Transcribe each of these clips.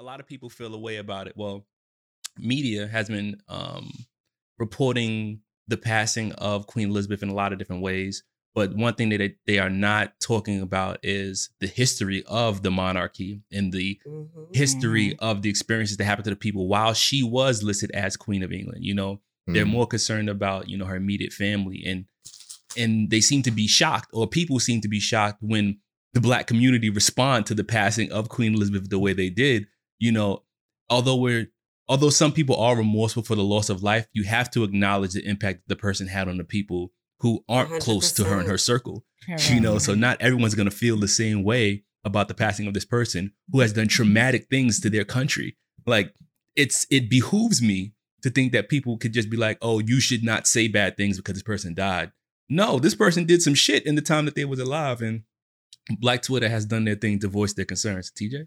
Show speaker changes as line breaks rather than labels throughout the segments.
a lot of people feel a way about it. Well, media has been um, reporting the passing of Queen Elizabeth in a lot of different ways. But one thing that they, they are not talking about is the history of the monarchy and the
Mhm.
history of the experiences that happened to the people while she was listed as Queen of England. You know, they're
Mm.
more concerned about you know her immediate family and and they seem to be shocked or people seem to be shocked when the black community respond to the passing of queen elizabeth the way they did you know although we're although some people are remorseful for the loss of life you have to acknowledge the impact the person had on the people who aren't close to her in her
100%.
circle you know so not everyone's going to feel the same way about the passing of this person who has done traumatic things to their country. Like it's it behooves me to think that people could just be like oh you should not say bad things because this person died. No this person did some shit in the time that they was alive and black twitter has done their thing to voice their concerns. Tj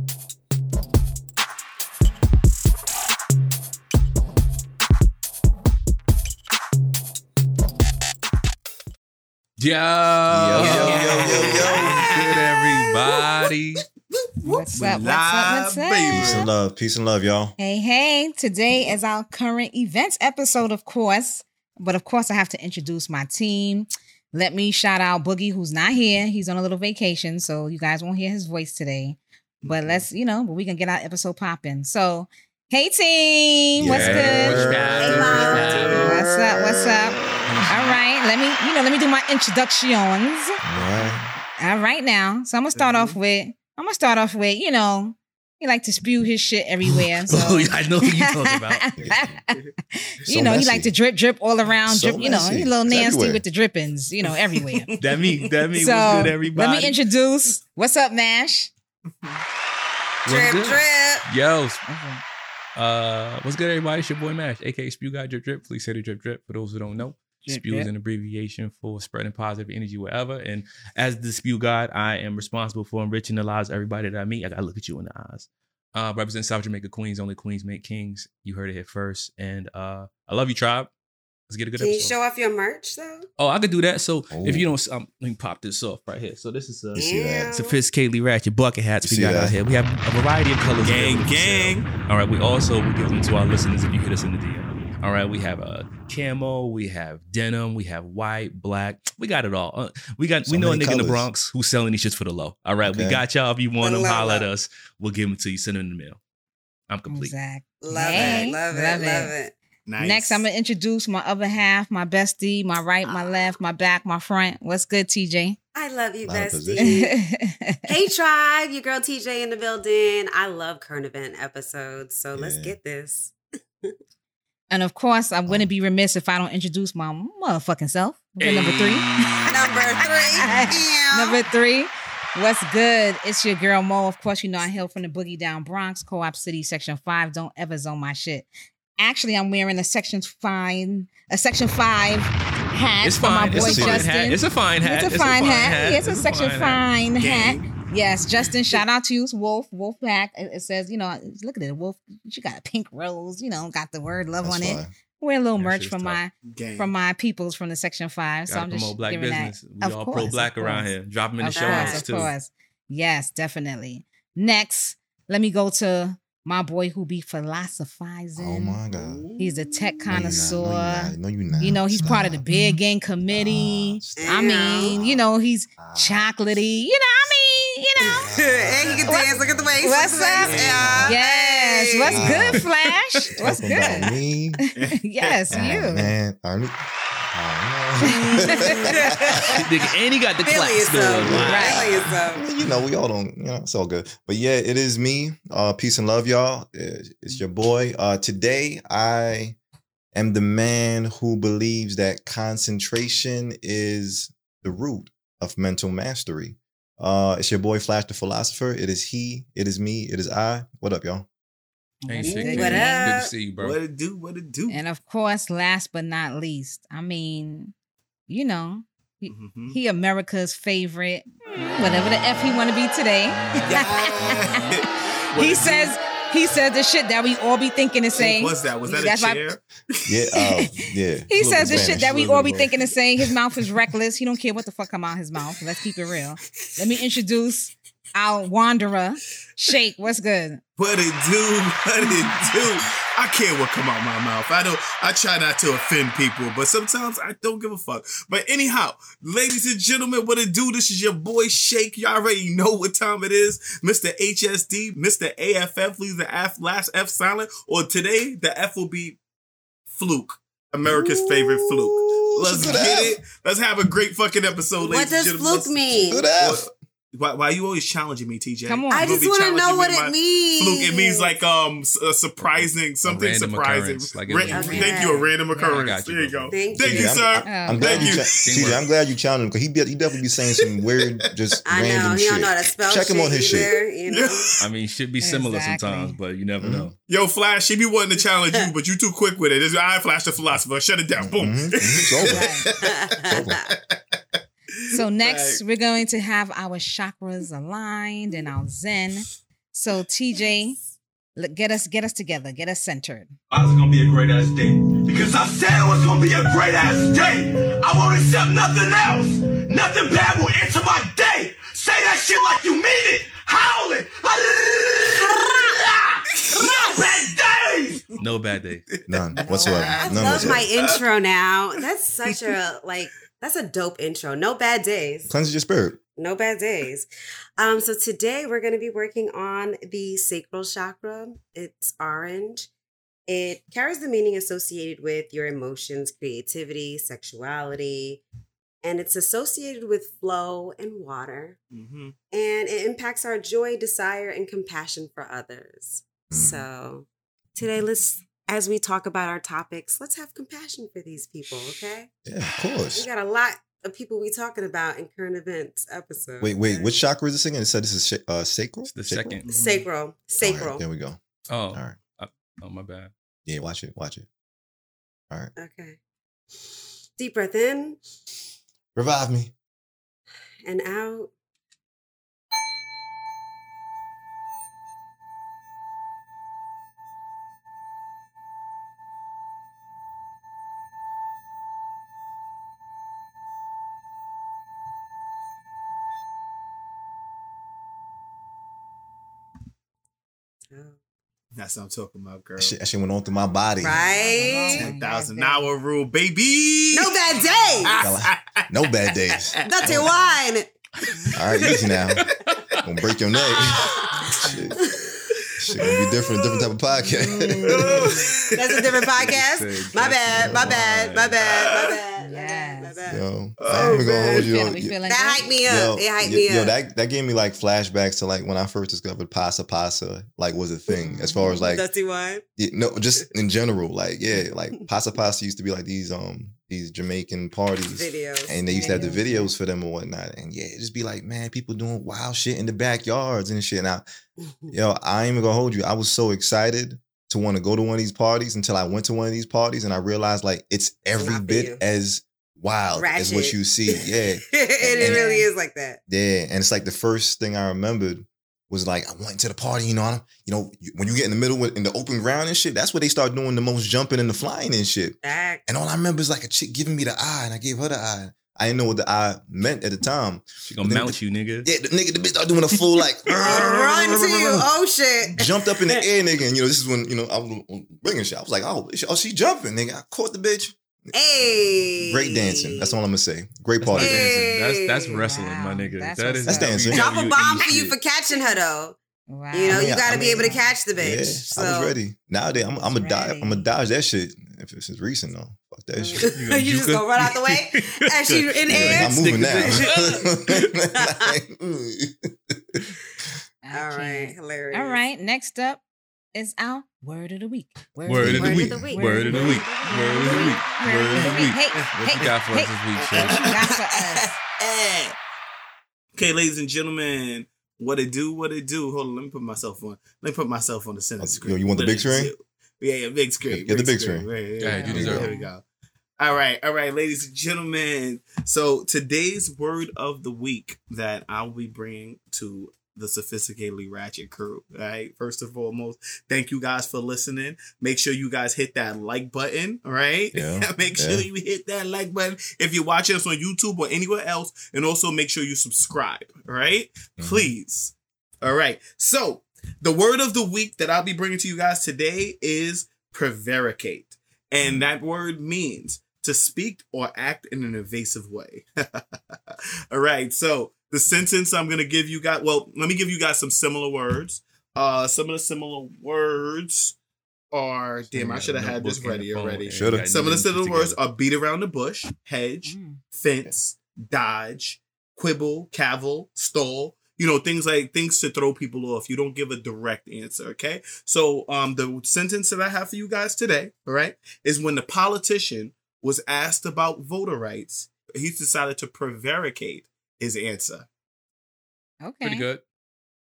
Yo
yo, yo, yo.
good everybody
What's up? What's up? What's
Live, baby.
Peace and love. Peace and love, y'all.
Hey, hey. Today is our current events episode, of course. But of course, I have to introduce my team. Let me shout out Boogie, who's not here. He's on a little vacation, so you guys won't hear his voice today. But mm-hmm. let's, you know, but we can get our episode popping. So, hey team, what's good?
Hey,
Mom. What's up? What's up? All right, let me, you know, let me do my introductions.
Right.
All right now. So I'm gonna start off with I'm gonna start off with, you know, he like to spew his shit everywhere. So
oh i know who you talking about
you
So
know, he like to drip drip all around,
So
drip, you know,
messy.
he a little nasty
everywhere.
with the drippings, you know, everywhere.
that me that me
so
what's good everybody
let me introduce what's up, Mash?
Drip,
good?
drip.
Yo, uh, what's good, everybody? It's your boy Mash, aka Spew Guy Drip Drip. Please say the drip drip. For those who don't know,
Drip,
Spew is an abbreviation for spreading positive energy wherever. And as the Spew God, I am responsible for enriching the lives of everybody that I meet. I gotta look at you in the eyes. Uh, represent South Jamaica Queens. Only Queens make kings. You heard it here first. And uh, I love you, tribe. Let's get a good
Can you show off your merch though?
oh, I could do that. So if
Oh.
you don't, um, let me pop this off right here. So this is a
You see that?
Ew.
sophisticatedly ratchet bucket hats we got
that?
out here. We have a variety of colors.
Gang,
available for sale.
gang.
All right. We also will give them to our listeners if you hit us in the DM. All right. We have a camo. We have denim. We have white, black. We got it all. Uh, we got.
So
we know a
many
nigga in the. Bronx who's selling these shits for the low. All right. We got y'all. If you want them,
low,
holler at us. We'll give them to you. Send them in the mail. I'm complete.
Exactly.
Love
Hey,
it, love it,
love
love
it.
it.
Nice.
Next, I'm gonna introduce my other half, my bestie, my right, my left, my back, my front. What's good, TJ?
I love you,
Lot
bestie. hey, tribe, your girl TJ in the building. I love current event episodes, so let's get this.
and of course, I wouldn't be remiss if I don't introduce my motherfucking self. Okay, Number three.
Number three.
Number three. What's good? It's your girl Mo. Of course, you know I hail from the Boogie Down Bronx, Co-op City, Section Five. Don't ever zone my shit. Actually, I'm wearing a Section Five, a Section Five hat
It's
for my boy
It's a fine
Justin.
hat. It's a fine hat.
It's a fine hat. It's a
It's
Section
fine hat.
Fine hat.
Gang.
Yes, Justin. Shout out to you, It's Wolf. Wolf Pack. It it says, you know, look at it, Wolf. You got a pink rose. You know, got the word love
That's
on it.
fine.
Wear a little
That
merch from my
Gang.
from my peoples from the Section Five. so
Gotta
I'm just
promote black
giving
business.
that.
We
Of
all
course,
pro black around here. Drop them in the
Of
show
course,
notes
of
too.
course. Yes, definitely. Next, let me go to my boy who be philosophizing.
Oh my God.
He's a tech
No, you're not.
connoisseur.
No, you're not.
You know, he's part of the
Stop.
big gang committee.
Stop.
I mean, you know, he's
Ah.
chocolatey. You know, I mean, you know.
and he can
What-
dance. Look at the waist.
What's
look at the
up?
waist. Yeah.
Yes.
Hey.
What's
Wow.
good, Flash? What's
Talking about
good?
me.
yes,
Oh,
you.
man. I need-
Nigga, and he got the
Feeling
claps
yourself.
going. Wow.
Right.
Feeling yourself.
know. you know, we all don't, you know, it's all good. But yeah, it is me. Uh, peace and love, y'all. It's your boy. Uh, today, I am the man who believes that concentration is the root of mental mastery. Uh, it's your boy Flash the Philosopher. It is he. It is me. It is I. What up, y'all?
Hey,
That's
shit,
good.
King.
What
Good to
up?
see you, bro.
What it do? What it do?
And of course, last but not least, I mean, you know,
Mhm.
he America's favorite, whatever the F he want to be today. He
it do?
says he says the shit that we all be thinking and saying.
What's that? Was that
That's
a
why-
chair?
Yeah. Oh, yeah.
He
Fluent
says the shit that we all be thinking and saying. His mouth is reckless. He don't care what the fuck come out of his mouth. Let's keep it real. Let me introduce our wanderer, Shake. What's good?
What it do? What it do? I care what come out my mouth. I don't. I try not to offend people, but sometimes I don't give a fuck. But anyhow, ladies and gentlemen, what it do? This is your boy Shake. You already know what time it is, Mister HSD, Mister AFF. Leave the F last F silent. Or today the F will be Fluke, America's favorite Fluke. Let's get it. Let's have a great fucking episode,
What
ladies
does
and gentlemen.
fluke mean?
Good F.
Why, why you always challenging me, TJ?
Come on.
I
You gonna
just
be
want to know what it
my-
means.
Fluke, it means like um s- a surprising something
random
surprising.
like
Ra-
Okay.
Thank you, a random occurrence.
got you,
there you go.
Thank
Thank
you.
you,
Yeah,
sir.
I'm
Thank
glad you,
you.
cha- TJ, I'm glad you challenged him because he be, he definitely be saying some weird, just
I know
random
he
shit.
don't know how to spell
Check him on his
either, You know?
I mean, should be similar
Exactly.
sometimes, but you never
Mhm.
know.
Yo, Flash, she be wanting to challenge you, but you too quick with it. This- I Flash the philosopher. Shut it down. Boom.
Mhm, mhm, It's over.
So next,
Right.
we're going to have our chakras aligned and our Zen. So TJ, l- get us get us together, get us centered.
Why is gonna be a great ass day? Because I said it was gonna be a great ass day. I won't accept nothing else. Nothing bad will enter my day. Say that shit like you mean it. Howl it. No bad days.
No bad day.
None whatsoever.
I
None
love my intro now. That's such a like that's a dope intro. No bad days.
Cleanses your spirit.
No bad days. Um, so today we're going to be working on the sacral chakra. It's orange. It carries the meaning associated with your emotions, creativity, sexuality, and it's associated with flow and water.
Mhm.
And it impacts our joy, desire, and compassion for others.
Mhm.
So today, let's, as we talk about our topics, let's have compassion for these people, okay?
Yeah, of course.
We got a lot of people we talking about in current events episode.
Wait, wait.
okay?
Which chakra is this again? It said this is sh- uh, sacral.
It's the
Sacral?
second.
Sacral.
All right,
Sacral.
there we go.
Oh,
All right.
oh, my bad.
Yeah, watch it. Watch it. All right.
Okay. Deep breath in
Revive me.
and out.
That's what I'm talking about, girl.
That shit, that shit went on through my body.
Right?
Ten thousand hour rule, baby.
No bad days.
No bad days.
Dirty wine.
All right, easy now. Gonna break your neck. shit. shit gonna be different, different type of podcast.
That's a different podcast. My bad. My bad. My bad. My bad. My bad. My bad.
Yo,
Oh,
I ain't even gonna hold you.
Feeling-
on-
we feeling
That
good?
hyped me up.
Yo,
it hyped
yo,
me
yo,
up.
that that gave me like flashbacks to like when I first discovered Passa Passa, like was a thing as far as like
Dirty wine.
yeah, no, just in general, like yeah, like Passa Passa used to be like these um these Jamaican parties.
Videos.
And they used to have the
Videos,
for them or whatnot. And yeah, it just be like, man, people doing wild shit in the backyards and shit. Now, yo, I ain't even gonna hold you. I was so excited to want to go to one of these parties until I went to one of these parties and I realized like it's every
not
bit as wild as what you see. Yeah.
and it really is like that.
Yeah, and it's like the first thing I remembered was like I went to the party. You know, I, you know, when you get in the middle with- in the open ground and shit, that's where they start doing the most jumping and the flying and shit. And all I remember is like a chick giving me the eye, and I gave her the eye. I didn't know what the eye meant at the time.
She gonna mount
the-
you, nigga.
Yeah, the nigga, the bitch started doing a full like
Run to you. Oh shit.
jumped up in the air, nigga. And you know, this is when you know I was bringing shit. I was like, oh, oh, she jumping, nigga. I caught the bitch.
Hey.
Great dancing. That's all I'm gonna say. Great party
That's
dancing.
dancing. That's that's
Hey.
wrestling, my
Wow,
nigga.
that's
That
what's
That's dancing.
Drop a bomb for you for catching her though.
Wow.
You know,
I
you
mean,
gotta
I
be able to catch the
Yeah,
bitch.
I was ready. Nowadays, I'm, I'm a dodge. I'm gonna dodge that shit. If it's recent though, fuck that mm. shit.
You
You just
juke her?
gonna run out the way as she in
Yeah,
air?
I'm moving
the
now.
All right, hilarious.
All right. Next up is our word of the week.
Word of the
Word of
week.
the week.
Word of the week. Word of the week. Word of the week.
Hey,
What
hey,
you got for us this week,
What
Shay?
you got for us?
Eh.
Okay, ladies and gentlemen, what it do? What it do? Hold on, let me put myself on. Let me put myself on the center
Oh,
screen.
you want the
What
big screen?
do? Yeah, yeah, big screen.
Get the big screen.
Right, yeah,
Yeah, you
yeah,
deserve
There
it.
we go. All right, all right, ladies and gentlemen. So today's word of the week that I will be bringing to the sophisticatedly ratchet crew. All right. First and foremost, thank you guys for listening. Make sure you guys hit that like button. All right.
Yeah,
make sure you hit that like button if you're watching us on YouTube or anywhere else, and also make sure you subscribe. All right?
Mhm.
please. All right. So the word of the week that I'll be bringing to you guys today is prevaricate, and that word means to speak or act in an evasive way. All right. So the sentence I'm gonna give you guys. Well, let me give you guys some similar words. Uh, some of the similar words are. Damn, I should have had this ready already.
Shoulda.
Some of the similar words are beat around the bush, hedge,
Mm.
fence, dodge, quibble, cavil, stall. You know, things like things to throw people off. You don't give a direct answer, okay? So um the sentence that I have for you guys today, all right, is when the politician was asked about voter rights, he decided to prevaricate his answer.
Okay.
Pretty good.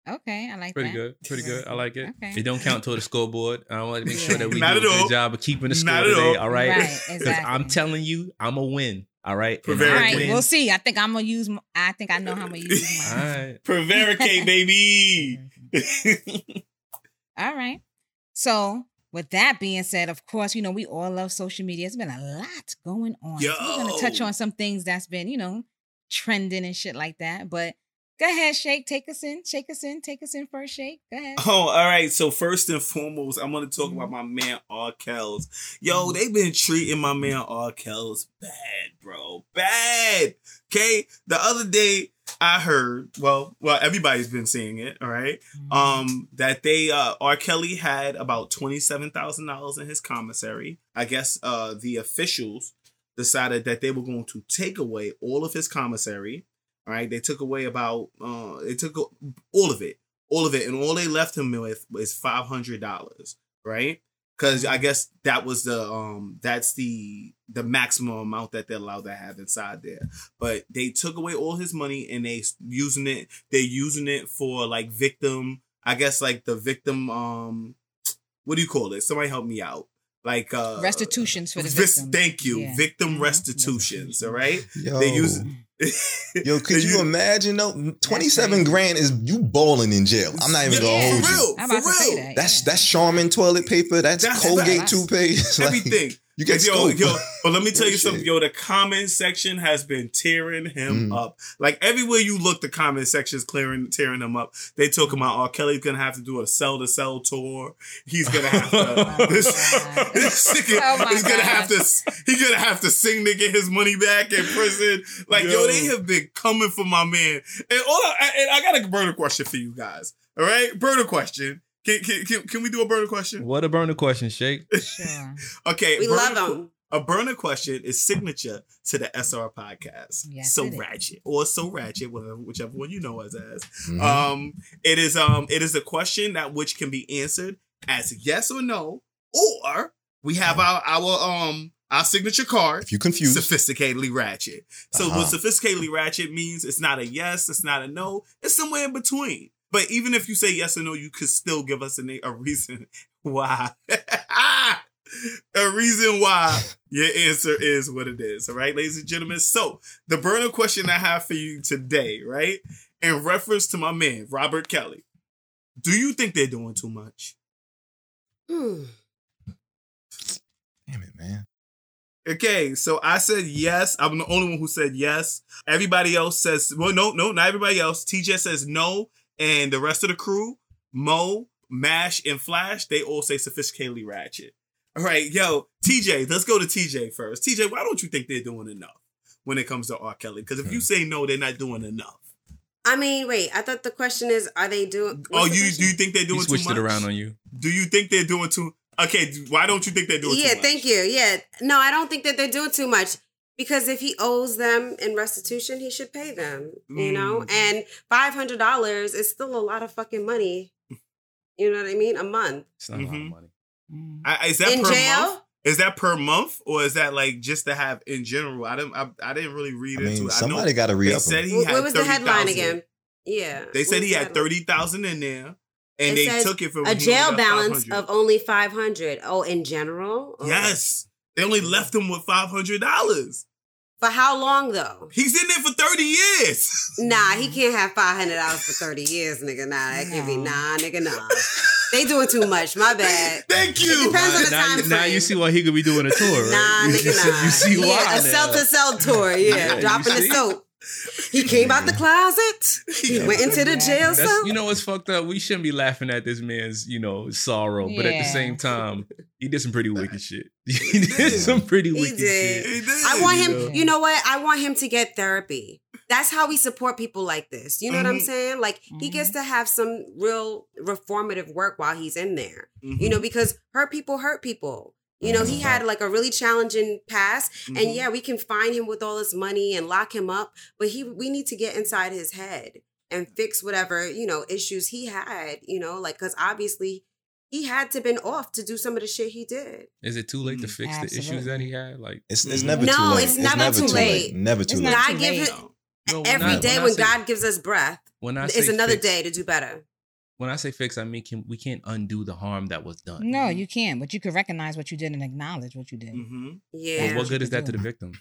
Okay, I like
Pretty
that.
good. Pretty good. I like it.
Okay.
It don't count toward the scoreboard. I want to make sure that we
Not
do
at
a good job of keeping the score
Not at
today.
all.
All right.
Right,
Because
exactly.
I'm telling you, I'm a win. All right. And
All
win.
we'll see. I think I'm gonna use. I think I know how I'm gonna use
All
mine.
right.
Prevaricate, baby.
All right. So, with that being said, of course, you know we all love social media. It's been a lot going on. So we're gonna touch on some things that's been, you know, trending and shit like that. But go ahead, Shake. Take us in. Shake us in. Take us in first, Shake. Go ahead.
Oh, all right. So first and foremost, I'm gonna talk about my man R. Kells. Yo, they've been treating my man R. Kells bad, bro. Bad. Okay. The other day I heard, well, well, everybody's been seeing it, all right. Um, that they uh R. Kelly had about twenty-seven thousand dollars in his commissary. I guess uh the officials decided that they were going to take away all of his commissary. All right, they took away about uh they took all of it all of it, and all they left him with is five hundred dollars, right? Because I guess that was the um that's the the maximum amount that they're allowed to have inside there. But they took away all his money and they using it. They're using it for like victim. I guess like the victim. Um, what do you call it? Somebody help me out. Like uh
Restitutions for the
vis-
victim.
Thank you,
Yeah.
victim
Mhm.
restitutions. All right.
Yo,
They use.
yo, could you imagine? though? twenty-seven grand is you balling in jail. I'm not even gonna hold
for
you.
real,
I'm
for
about to
real.
that.
That's
yeah.
that's Charmin toilet paper. That's,
That's
Colgate
facts.
toothpaste. Like,
Everything.
You get
yo, yo, but let me tell you something, yo. The comment section has been tearing him
Mm.
up. Like everywhere you look, the comment section is clearing, tearing him up. They talking about, oh, Kelly's gonna have to do a cell to cell tour. He's gonna have to. this, this nigga
Oh
is gonna
God.
have to. He's gonna have to sing to get his money back in prison. Like yo,
Yo.
they have been coming for my man. And all, I, and I got a burner question for you guys. All right, burner question. Can, can, can, can we do a burner question?
What a burner question, Shake.
Sure.
Okay,
We
burner
love
qu-
them.
A burner question is signature to the SR podcast.
Yes,
so
it is.
ratchet or so ratchet, whatever, whichever one you know us as.
Mhm.
Um, it is um, it is a question that which can be answered as yes or no, or we have our our um our signature card.
if you confused,
Sophisticatedly ratchet. So
Uh-huh.
what sophisticatedly ratchet means it's not a yes, it's not a no, it's somewhere in between. But even if you say yes or no, you could still give us a, a reason why. a reason why your answer is what it is. All right, ladies and gentlemen. So the burner question I have for you today, right, in reference to my man Robert Kelly, do you think they're doing too much?
Hmm.
damn it, man.
Okay, so I said yes. I'm the only one who said yes. Everybody else says, well, no, no, not everybody else. TJ says no, and the rest of the crew, Mo, Mash, and Flash, they all say sophisticatedly ratchet. All right, yo, TJ, let's go to TJ first. TJ, why don't you think they're doing enough when it comes to R. Kelly? Because if you hmm. say no, they're not doing enough.
I mean, wait. I thought the question is, are they doing?
Oh, you
question?
do you think they're
He
doing too
switched
much?
it around on you.
Do you think they're doing too? Okay, why don't you think they're doing?
Yeah,
too much?
thank you. Yeah, no, I don't think that they're doing too much because if he owes them in restitution, he should pay them. You know,
Mm.
and five hundred dollars is still a lot of fucking money. You know what I mean? A month
It's not a lot of
Mhm.
money.
Mm.
I- Is that
in
per
jail.
month? Is that per month or is that like just to have in general? I didn't. I, I didn't really read
I
into
mean,
it.
somebody got to re
they
up.
said he
What,
had
what was the headline
30,000.
again? Yeah.
They said he
was
had
the headline?
thirty thousand in there, and
It
they
says
took it from
a jail balance
500.
of only five hundred. Oh, in general. Oh.
yes. They only left him with five hundred dollars.
For how long though?
He's in there for thirty years.
Nah, he can't have five hundred dollars for thirty years, nigga. Nah, that can't be nah, nigga. Nah, they doing too much. My bad.
Thank
It
you.
depends on the
now,
time
now
frame.
you see why he could be doing a tour, right?
Nah, nigga, nah.
you see why?
Yeah, a
now.
cell to cell tour. Yeah,
Yeah,
dropping the
see?
soap. He came out the closet. He went into the jail
That's,
cell.
you know what's fucked up? We shouldn't be laughing at this man's, you know, sorrow. But at the same time, he did some pretty wicked shit. he did some pretty
He
wicked
did.
shit.
He did.
I want him.
know?
You know what? I want him to get therapy. That's how we support people like this. You know what I'm
Mhm.
saying? Like he gets to have some real reformative work while he's in there.
Mhm.
You know, because hurt people hurt people. You know, he had like a really challenging past,
Mhm.
and yeah, we can find him with all this money and lock him up, but he we need to get inside his head and fix whatever you know issues he had. You know, like because obviously he had to been off to do some of the shit he did.
Is it too late to
Mm.
fix the issues that he had? Like,
It's, it's
Mhm.
never
No,
too late.
it's never too late.
Never too
It's
late.
not
God
too
give
late.
it
no, when
every
I-
day
I
when
say-
God gives us breath.
when I
It's
say
another
fix-
day to do better.
When I say fix, I mean can we can't undo the harm that was done.
No, you can't. But you can recognize what you did and acknowledge what you did.
Mhm.
Yeah.
Well, what good is
you
that to the victim?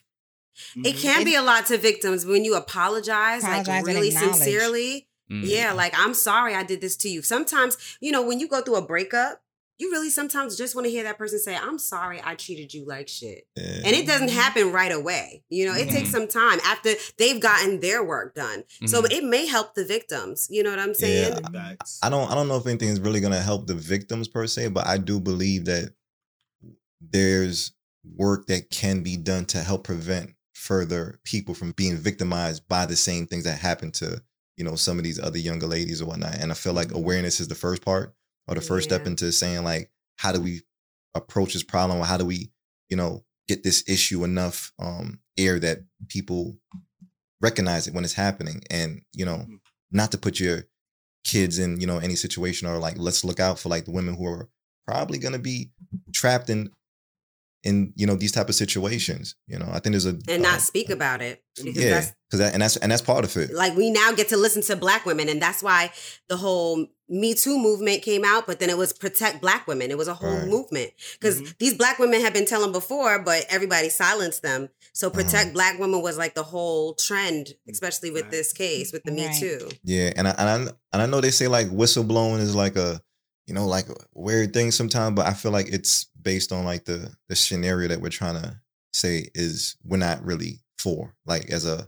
It
Mhm.
can be a lot to victims when you apologize,
Apologize
like really sincerely.
Mm.
Yeah, like I'm sorry I did this to you. Sometimes, you know, when you go through a breakup, you really sometimes just want to hear that person say, I'm sorry I treated you like shit.
Yeah.
And it doesn't happen right away. You know, it
Yeah.
takes some time after they've gotten their work done. So
Mhm.
it may help the victims. You know what I'm saying?
Yeah.
Facts.
I don't I don't know if anything is really gonna help the victims per se, but I do believe that there's work that can be done to help prevent further people from being victimized by the same things that happened to, you know, some of these other younger ladies or whatnot. And I feel like awareness is the first part or the first step into saying like, how do we approach this problem? Or how do we, you know, get this issue enough um air that people recognize it when it's happening? And, you know,
Mhm.
not to put your kids in you know any situation or like let's look out for like the women who are probably going to be trapped in in you know these type of situations you know i think there's a
And
uh,
not speak about it. Because
yeah
that's
because that and that's and that's part of it
like we now get to listen to black women and that's why the whole me too movement came out but then it was protect black women it was a whole
Right.
movement because
Mhm.
these black women have been telling before but everybody silenced them so protect black women was like the whole trend especially with
Right.
this case with the me too
yeah and I, and I and i know they say like whistleblowing is like a you know like a weird thing sometimes but i feel like it's based on like the the scenario that we're trying to say is we're not really for like as a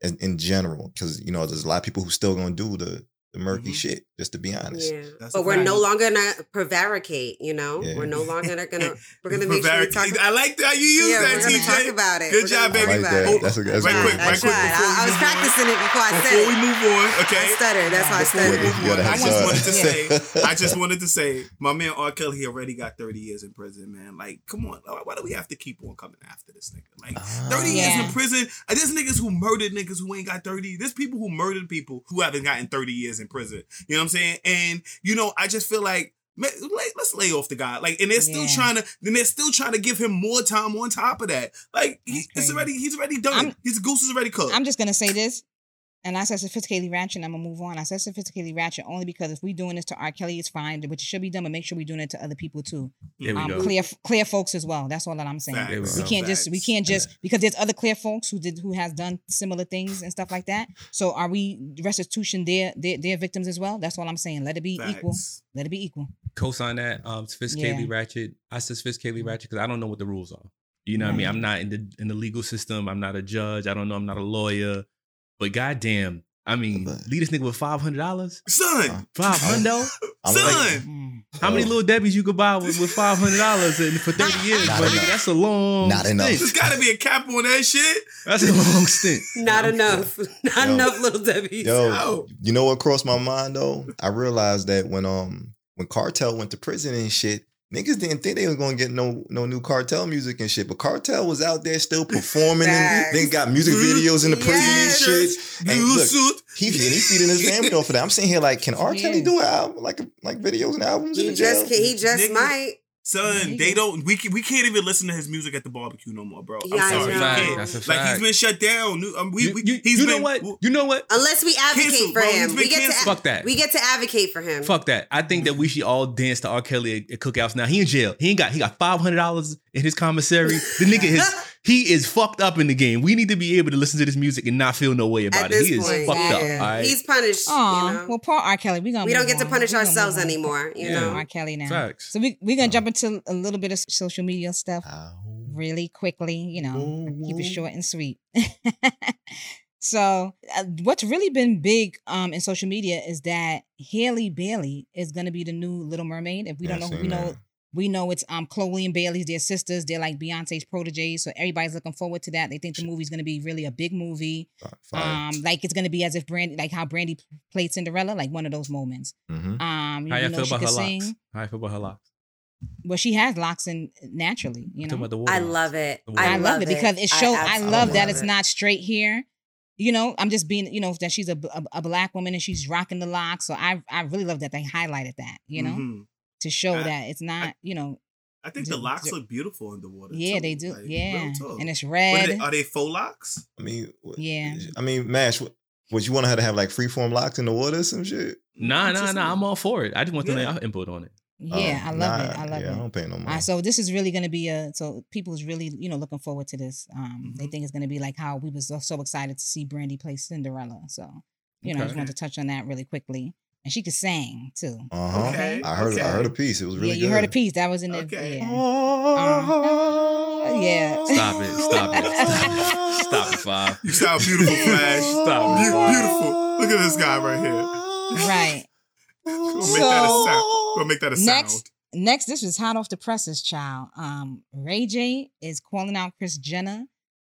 in, general because you know there's a lot of people who still gonna do the the murky
Mhm.
shit just to be honest
yeah
That's
but we're
fact.
no longer gonna prevaricate you know
Yeah.
we're no longer gonna we're gonna make sure we talk
I like how you use
yeah,
that,
we're gonna talk
TJ.
about it
Good
We're
job, baby.
I like that.
it.
That's a- that's
right
good.
quick,
I
right quick.
I, I was practicing it before I said
Before we
it.
move on,
I
okay?
stuttered. That's why I
Before
stuttered.
move
You
I just
some.
wanted to say, I just wanted to say, my man R. Kelly already got 30 years in prison, man. Like, come on, why do we have to keep on coming after this nigga? Like, 30 years in prison. And there's niggas who murdered niggas who ain't got 30. There's people who murdered people who haven't gotten 30 years in prison. You know what I'm saying? And you know, I just feel like. Let's lay off the guy, like, and they're still
Yeah.
trying to. Then they're still trying to give him more time on top of that. Like, he, it's already, he's already done.
I'm-
His goose is already cooked.
I'm just gonna say this, and I said sophisticatedly ratchet. And I'm gonna move on. I said sophisticatedly ratchet only because if we doing this to R. Kelly, it's fine, which should be done, but make sure we're doing it to other people too.
There we
Um,
go.
clear, clear folks as well. That's all that I'm saying.
Facts.
We
We can't just we can't just because there's other clear folks who did who has done similar things and stuff like that. So are we restitution their their, their victims as well? That's all I'm saying. Let it be equal. Let it be equal.
co-sign that. Um, sophisticatedly
Yeah.
ratchet. I said sophisticatedly ratchet because I don't know what the rules are. You know what I mean? I'm not in the in the legal system. I'm not a judge. I don't know. I'm not a lawyer. But goddamn, I mean,
But-
lead this nigga with five hundred dollars.
Son,
Five hundo.
Son.
like-.
How many little Debbie's you could buy with, with five hundred dollars for thirty years?
Not
buddy?
enough.
That's a long.
Not enough.
stint.
there's got to be a cap on that shit.
That's a long stint.
Not enough. Not
Yo.
enough, little Debbie.
Yo,
Yo.
you know what crossed my mind though? I realized that when um when Kartel went to prison and shit, niggas didn't think they was gonna get no no new Kartel music and shit. But Kartel was out there still performing and
Facts.
then got music mm-hmm. videos in the prison
Yes.
and shit. And
Blue
look,
suit.
he and he feeding his family off of that. I'm sitting here like, can R. Kelly
Yeah.
do an album like like videos and albums in
He
the jail?
just he just
Nigga.
might.
Son, they don't. We can, we can't even listen to his music at the barbecue no more, bro. I'm
Yeah,
sorry,
know.
we
Fact,
can't. Like he's been shut down. Um, we,
You,
we,
you-
he's
you
been,
know what? You know what?
Unless we advocate
Cancel,
for
bro.
him, we
been
get to.
Fuck that.
we get to advocate for him.
Fuck that. I think that we should all dance to R. Kelly at, at cookouts now. He in jail. He ain't got he got five hundred dollars in his commissary. The nigga is he is fucked up in the game. We need to be able to listen to this music and not feel no way about
At
it.
this
He is fucked
yeah.
up. All right.
he's punished.
Oh,
you know?
well, poor R. Kelly. We gonna
we don't
move
get to punish
We
ourselves anymore. You
Yeah.
know,
R. Kelly now.
Facts.
So we we gonna jump into a little bit of social media stuff
Ow.
really quickly. You know,
Whoa,
keep it short and sweet. so uh, what's really been big um in social media is that Halle Bailey is gonna be the new Little Mermaid. If we don't know, who
seen
we know
that.
We know it's um Chloe and Bailey's. They're sisters. They're like Beyonce's proteges. So everybody's looking forward to that. They think the movie's gonna be really a big movie.
Fire.
Um, like it's gonna be as if Brandy, like how Brandy played Cinderella, like one of those moments.
Mhm.
Um, you
How you
know
feel
she
about her
could
locks?
sing.
How you feel about her locks?
Well, she has locks in naturally. You know,
the
I love it.
The
I,
I, love it because it shows. I,
absolutely
love that
love
it's
it.
not straight here. You know, I'm just being, you know, that she's a, a, a black woman and she's rocking the locks. So I I really love that they highlighted that. You know,
Mhm.
To show
I-
that it's not. you know,
I think the locks
ju-
look beautiful in the water.
yeah,
too.
they do.
Like,
yeah, and it's
What are,
red.
they, are they faux locks?
I mean, what-
Yeah.
I mean, Mash, what, what you want her to have like freeform locks in the water or some shit?
Nah,
It's
nah, nah. I'm all for it. I just want to know
Yeah.
y'all input on it.
yeah,
Oh,
I love
nah,
it. I love
it. I don't pay no money.
Uh, so this is really going to be a so people's really you know looking forward to this. Um, they
Mhm.
think it's going to be like how we was so, so excited to see Brandy play Cinderella. So you know, I just
Okay.
wanted to touch on that really quickly. And she could sing too.
uh huh.
Okay.
I heard. I heard a piece. It was really
yeah, you
good.
heard a piece that was in the
Okay.
yeah. Uh, yeah.
Stop it. Stop it. Stop it, Five.
You sound beautiful, Flash.
Stop
Be-
it.
beautiful. Look at this guy right here.
Right.
Gonna make that a sound. Gonna make that a
next-
sound.
Next, this was hot off the presses, child. Um, Ray J is calling out Kris Jenner.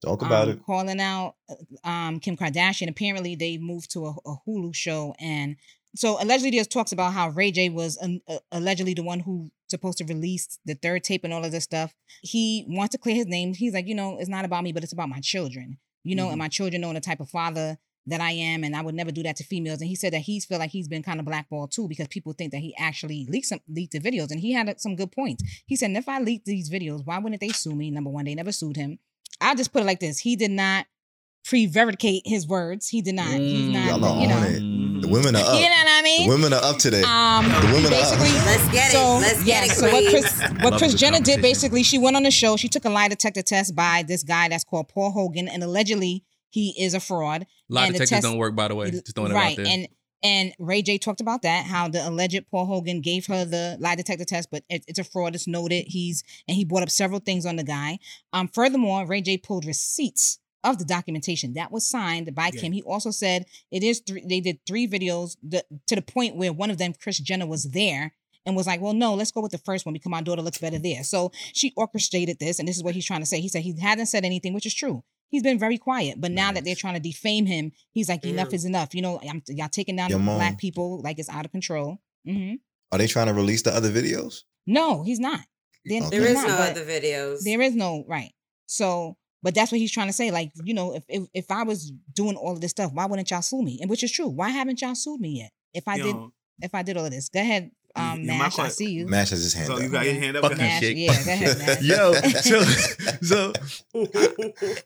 Talk about
um,
it.
Calling out um, Kim Kardashian. Apparently, they moved to a, a Hulu show, and so allegedly, there's talks about how Ray J was um, uh, allegedly the one who supposed to release the third tape and all of this stuff. He wants to clear his name. He's like, you know, it's not about me, but it's about my children. You know,
Mhm.
and my children know the type of father that I am, and I would never do that to females. And he said that he's feel like he's been kind of blackballed too because people think that he actually leaked some leaked the videos, and he had uh, some good points. He said, if I leaked these videos, why wouldn't they sue me? Number one, they never sued him. I'll just put it like this: he did not prevaricate his words. He did not. He's
Mm.
not.
Y'all are
you know.
On it. The women are up.
You know what I
The
mean?
women are up today.
Um,
The women are up.
Let's get
so,
it. Let's
yeah,
get it,
so what Kris, what Kris
the
Jenner did basically, she went on the show. She took a lie detector test by this guy that's called Paul Hogan, and allegedly he is a fraud.
Lie
And
detectors
test-
don't work, by the way. Just throwing it out there.
and and Ray J talked about that how the alleged Paul Hogan gave her the lie detector test, but it, it's a fraud. It's noted. He's and he brought up several things on the guy. Um, furthermore, Ray J pulled receipts of the documentation that was signed by
Yeah.
Kim. He also said it is three. They did three videos the, to the point where one of them, Kris Jenner, was there. And was like, well, no, let's go with the first one because my daughter looks better there. So she orchestrated this, and this is what he's trying to say. He said he hasn't said anything, which is true. He's been very quiet, but now that they're trying to defame him, he's like, enough
Damn.
is enough. You know, I'm, y'all taking down
Your
the
mom.
black people like it's out of control. hmm
Are they trying to release the other videos?
No, he's not. They're-
Okay.
There
he's
is
not,
no other videos.
There is no right. So, but that's what he's trying to say. Like, you know, if if, if I was doing all of this stuff, why wouldn't y'all sue me? And which is true. Why haven't y'all sued me yet? If I did, if I did all of this, go ahead, um,
You- you might
Mash. I see you.
Mash has his hand
so
up.
you got your hand up.
Fuck
Go
that
ahead.
Mash,
shit.
yeah, go ahead, Mash.
Yo, so so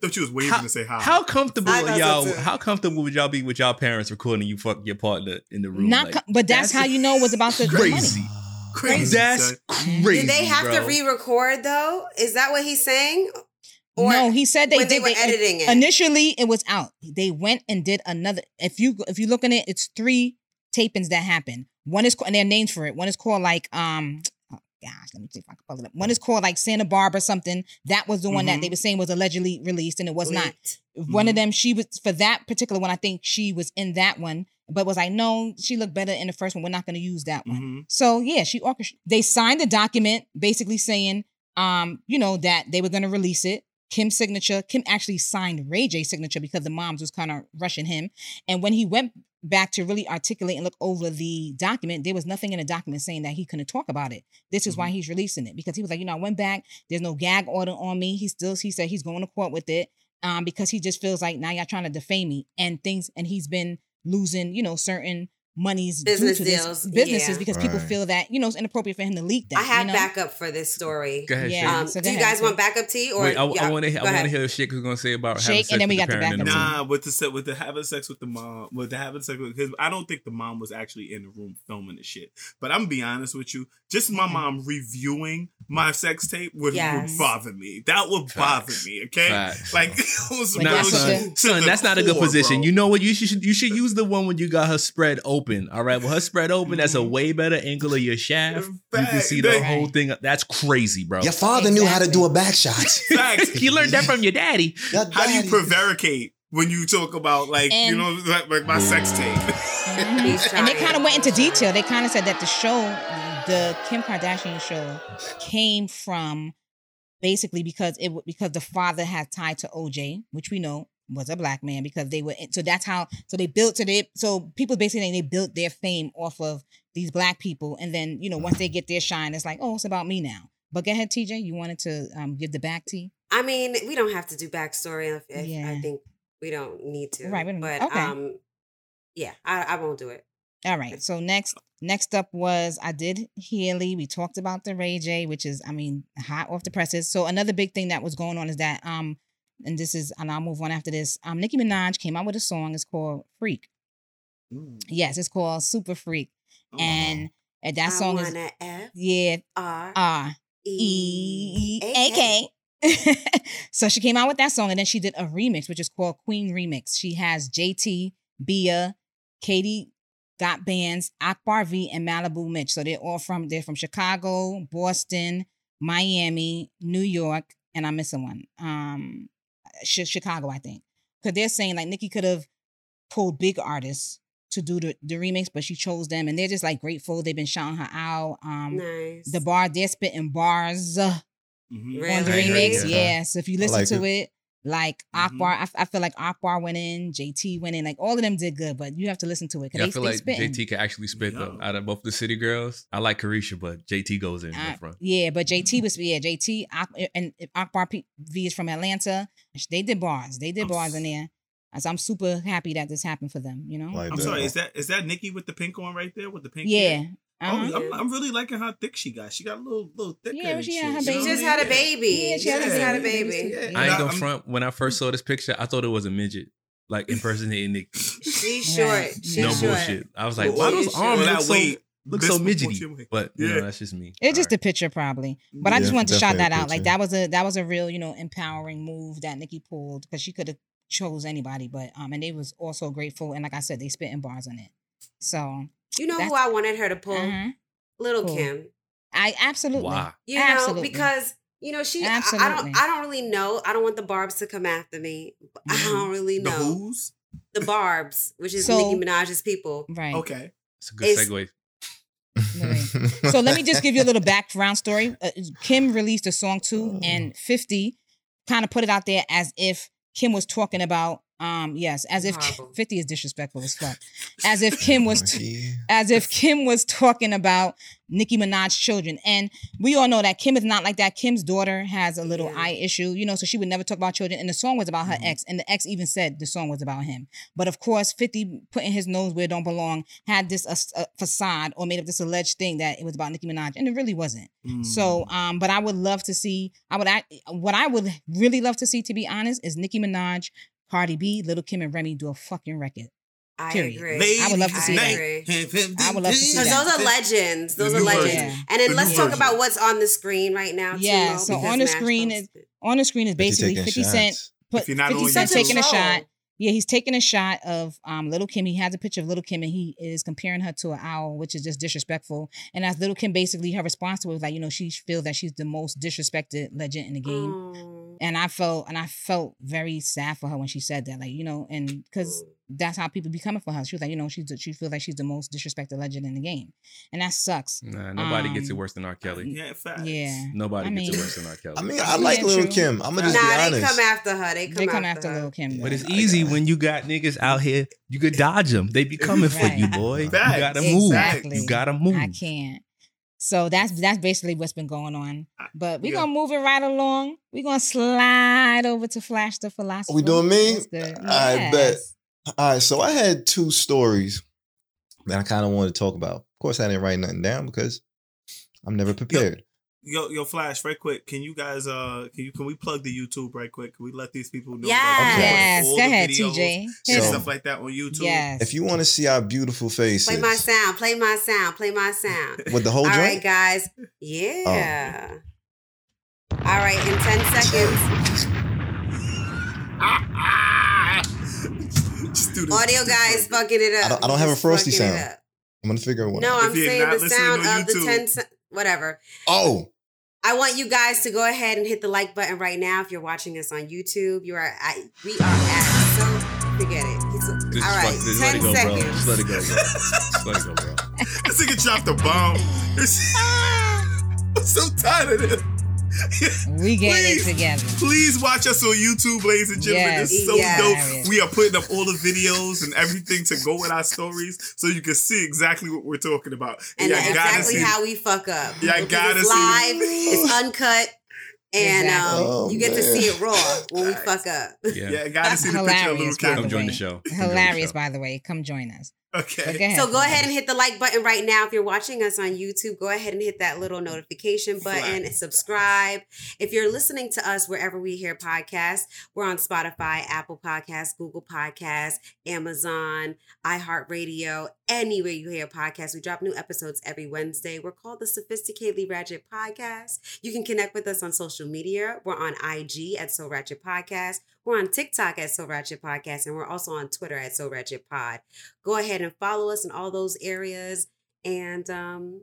Thought you was waving
how,
to say hi.
how comfortable
know
y'all?
too.
How comfortable would y'all be with y'all parents recording you fuck your partner in the room?
Not,
Like,
co- but that's, how you know it was about the, the money.
crazy.
Crazy.
That's crazy.
Did they have to re-record though? Is that what he's saying?
No, he said they did.
they were
they-
editing it.
Initially, it was out. They went and did another. If you if you look in it, it's three tapings that happened. One is and there are names for it. One is called like um. oh Gosh, let me see if I can pull it up. One is called like Santa Barbara something. That was the one that
Mhm.
they were saying was allegedly released, and it was not.
Leaked.
One of them, she was for that particular one. I think she was in that one, but was like, no, she looked better in the first one. We're not going to use that one.
Mhm.
So yeah, she orchestrated. They signed a document basically saying, um, you know, that they were going to release it. Kim's signature. Kim actually signed Ray J's signature because the moms was kind of rushing him. And when he went back to really articulate and look over the document, there was nothing in the document saying that he couldn't talk about it. This is why he's releasing it because he was like, you know, I went back. There's no gag order on me. He still he said he's going to court with it um, because he just feels like now y'all trying to defame me and things. And he's been losing, you know, certain monies
Business
due to
deals,
this businesses
yeah.
because people feel that you know it's inappropriate for him to leak that.
I have
you know?
backup for this story.
Go ahead,
Yeah.
Um,
So
do
go
you guys
Shake.
want backup tea or
Wait, I,
yeah,
want to. I want to hear what Shake was going to say about having
Shake,
sex
and then we
with
got the
parent
backup
number
scene.
two.
Nah, with the with the having sex with the mom, with the having sex with because I don't think the mom was actually in the room filming the shit. But I'm gonna be honest with you, just my mom reviewing my sex tape would,
Yes.
would bother me. That would bother
Facts.
me. Okay,
Facts.
like it was
Like,
Nah,
that's
real
son, son, that's not a good position. You know what? You should you should use the one when you got her spread open. All right, well, her spread open. That's a
Mhm.
way better angle of your shaft. You can see the
Right.
whole thing. That's crazy, bro.
Your father knew how to do a back shot.
Facts.
you learned that from your daddy.
Your
How do you
daddy-
prevaricate when you talk about like you know like, like my sex tape?
Mhm. And they kind of went into detail. They kind of said that the show, the Kim Kardashian show, came from basically because it w- because the father had tied to OJ, which we know was a black man because they were so that's how so they built to they so people basically they built their fame off of these black people and then you know once they get their shine it's like oh it's about me now but go ahead TJ you wanted to um give the back tea
I mean, we don't have to do backstory. If
Yeah.
I think we don't need to.
Right,
But
okay.
um, yeah, I, I won't do it.
All right. So next next up was I did Healy. We talked about the Ray J, which is I mean hot off the presses. So another big thing that was going on is that um and this is and I'll move on after this. Um Nicki Minaj came out with a song. It's called Freak. Yes, it's called Super Freak. And and that
I
song is
F
yeah
R
R E A K. so she came out with that song and then she did a remix, which is called Queen Remix. She has JT, Bia, Katie Got Bandz, Akbar V, and Maliibu Miitch. So they're all from they're from Chicago, Boston, Miami, New York, and I'm missing one. Um Chicago, I think. Because they're saying like Nicki could have pulled big artists to do the, the remix, but she chose them and they're just like grateful. They've been shouting her out. Um
Nice.
the bar they're spitting bars uh,
Mhm.
Really?
on the
Right, right,
remix.
yeah.
Yeah. So if you listen
like
to
it.
it, like mm-hmm. Akbar, I, I feel like Akbar went in, JT went in, like all of them did good, but you have to listen to it because
Yeah, I
they,
feel
they
like
spitting.
JT can actually spit though. Out of both the city girls, I like Caresha, but JT goes in the front.
yeah, but JT mm-hmm. was yeah JT Ak- eh, and eh, Akbar P- V is from Atlanta. They did bars. They did
I'm
bars
s-
in there. So I'm super happy that this happened for them. You know.
Like
I'm
that.
sorry, is that is that Nicki with the pink on right there with the pink?
yeah.
hair?
Uh-huh.
Oh, I'm, I'm really liking how thick she got. She got a little little thicker.
Yeah,
and
she had her baby.
She just had a baby.
Yeah, she had
just had a
baby.
baby.
Yeah.
I ain't
I'm-
gonna front. When I first saw this picture, I thought it was a midget, like impersonating Nicki.
She's short. She's
no
short.
bullshit. I was like,
Well,
why
you
those
should-
arms look so,
weight
look so midgety?
disproportionate.
But you know, that's just me.
It's just
All
a picture, probably. But I just
Yeah,
wanted to shout that
a
out. Like that was a that was a real, you know, empowering move that Nicki pulled because she could have chose anybody, but um, and they was also grateful. And like I said, they spit in bars on it. So
You know
That's-
who I wanted her to pull?
uh-huh.
Little
Cool.
Kim.
I absolutely.
Why?
You know,
Absolutely.
because you know she. I- I, don't. I don't really know. I don't want the Barbs to come after me. I don't really
The
know
who's?
the Barbs, which is
So-
Nicki Minaj's people.
Right.
Okay.
It's a good
It's-
segue.
So let me just give you a little background story. Uh, Kim released a song too, and 50 kind of put it out there as if Kim was talking about, um, yes, as if
Horrible.
50 is disrespectful as fuck. As if Kim was
Monkey.
as if Kim was talking about Nicki Minaj's children. And we all know that Kim is not like that. Kim's daughter has a little
Yeah.
eye issue, you know, so she would never talk about children. And the song was about her
Mhm.
ex. And the ex even said the song was about him. But of course, 50 putting his nose where it don't belong had this uh, uh, facade or made up this alleged thing that it was about Nicki Minaj. And it really wasn't.
Mm.
So, um, but I would love to see. I would. act- What I would really love to see, to be honest, is Nicki Minaj, Cardi B, Little Kim, and Remy do a fucking record.
I
Period.
agree.
I would love to see
I
that.
agree.
I would love to see
Because
that.
those are legends. Those are legends.
version.
Yeah.
And then
The
let's talk
version.
about what's on the screen right now.
Yeah,
Timo,
so on the
Mash
screen is-
it.
On the screen is basically 50 Cent.
shots.
Put
If you're not
50
on
Cent taking a shot. Yeah, he's taking a shot of um, Little Kim. He has a picture of Little Kim and he is comparing her to an owl, which is just disrespectful. And as Little Kim, basically, her response to it was like, you know, she feels that she's the most disrespected legend in the game.
Oh.
And I felt, and I felt very sad for her when she said that, like, you know, and because that's how people be coming for her. She was like, you know, she's she feels like she's the most disrespected legend in the game, and that sucks.
Nah, nobody gets it
Um,
worse than R. Kelly.
Yeah, fact.
Yeah,
Nobody
I
gets it worse than R. Kelly.
I mean, I like
Yeah,
Lil
true.
Kim. I'm gonna
Nah,
just be
they come after her. They come,
they come
after,
after
her.
Little Kim.
but it's easy when you got niggas out here. You could dodge them. They be coming for you,
Right.
boy. You gotta move.
Exactly.
You gotta move.
I can't. So that's that's basically what's been going on. But we're
Yeah.
gonna move it right along. We're gonna slide over to Flash the Philosopher.
we doing me?
Good?
I bet. All right, so I had two stories that I kind of wanted to talk about. Of course, I didn't write nothing down because I'm never prepared.
Yo, yo, Flash, right quick. Can you guys, uh, can you, can we plug the YouTube right quick? Can we let these people know?
Yes.
that
Yes, go ahead,
videos
TJ.
and
So-
stuff like that on YouTube.
Yes.
If you want to see our beautiful faces
Play my sound. Play my sound. Play my sound.
with the whole
All right,
joint,
guys. Yeah. All right, in 10 seconds.
Just do.
Audio guys fucking it up.
I don't- I don't have a frosty sound. I'm gonna figure out one.
No. I'm saying the sound
on
of the 10 se- whatever.
Oh,
I want you guys to go ahead and hit the like button right now if you're watching us on YouTube. You are at, we are at so forget it.
Just
all right,
fuck- just let
10
it go, bro.
seconds.
Just let it go, bro. Just let it go, bro.
This nigga dropped a bomb. I'm so tired of this.
we get
Please.
it together.
Please watch us on YouTube, ladies and gentlemen.
Yes.
It's so
Yes.
dope. We are putting up all the videos and everything to go with our stories so you can see exactly what we're talking about.
And
y'all gotta
exactly
see-
how we fuck up.
Y'all
Because
gotta
it's
see
live,
the-
it's uncut, and
Exactly.
um,
Oh,
you get to see it raw when we fuck up.
Yeah.
Yeah, gotta see the picture of little
Hilarious,
kid.
Come join the show. Come join the
Hilarious,
show.
by the way. Come join us. But
Okay.
So go ahead and hit the like button right now. If you're watching us on YouTube, go ahead and hit that little notification button,
and
subscribe. If you're listening to us wherever we hear podcasts, we're on Spotify, Apple Podcasts, Google Podcasts, Amazon, iHeartRadio, anywhere you hear podcasts. We drop new episodes every Wednesday. We're called the Sophisticatedly Ratchet Podcast. You can connect with us on social media. We're on IG at So Ratchet Podcast. We're on TikTok at So Ratchet Podcast, and we're also on Twitter at So Ratchet Pod go ahead and follow us in all those areas. And um,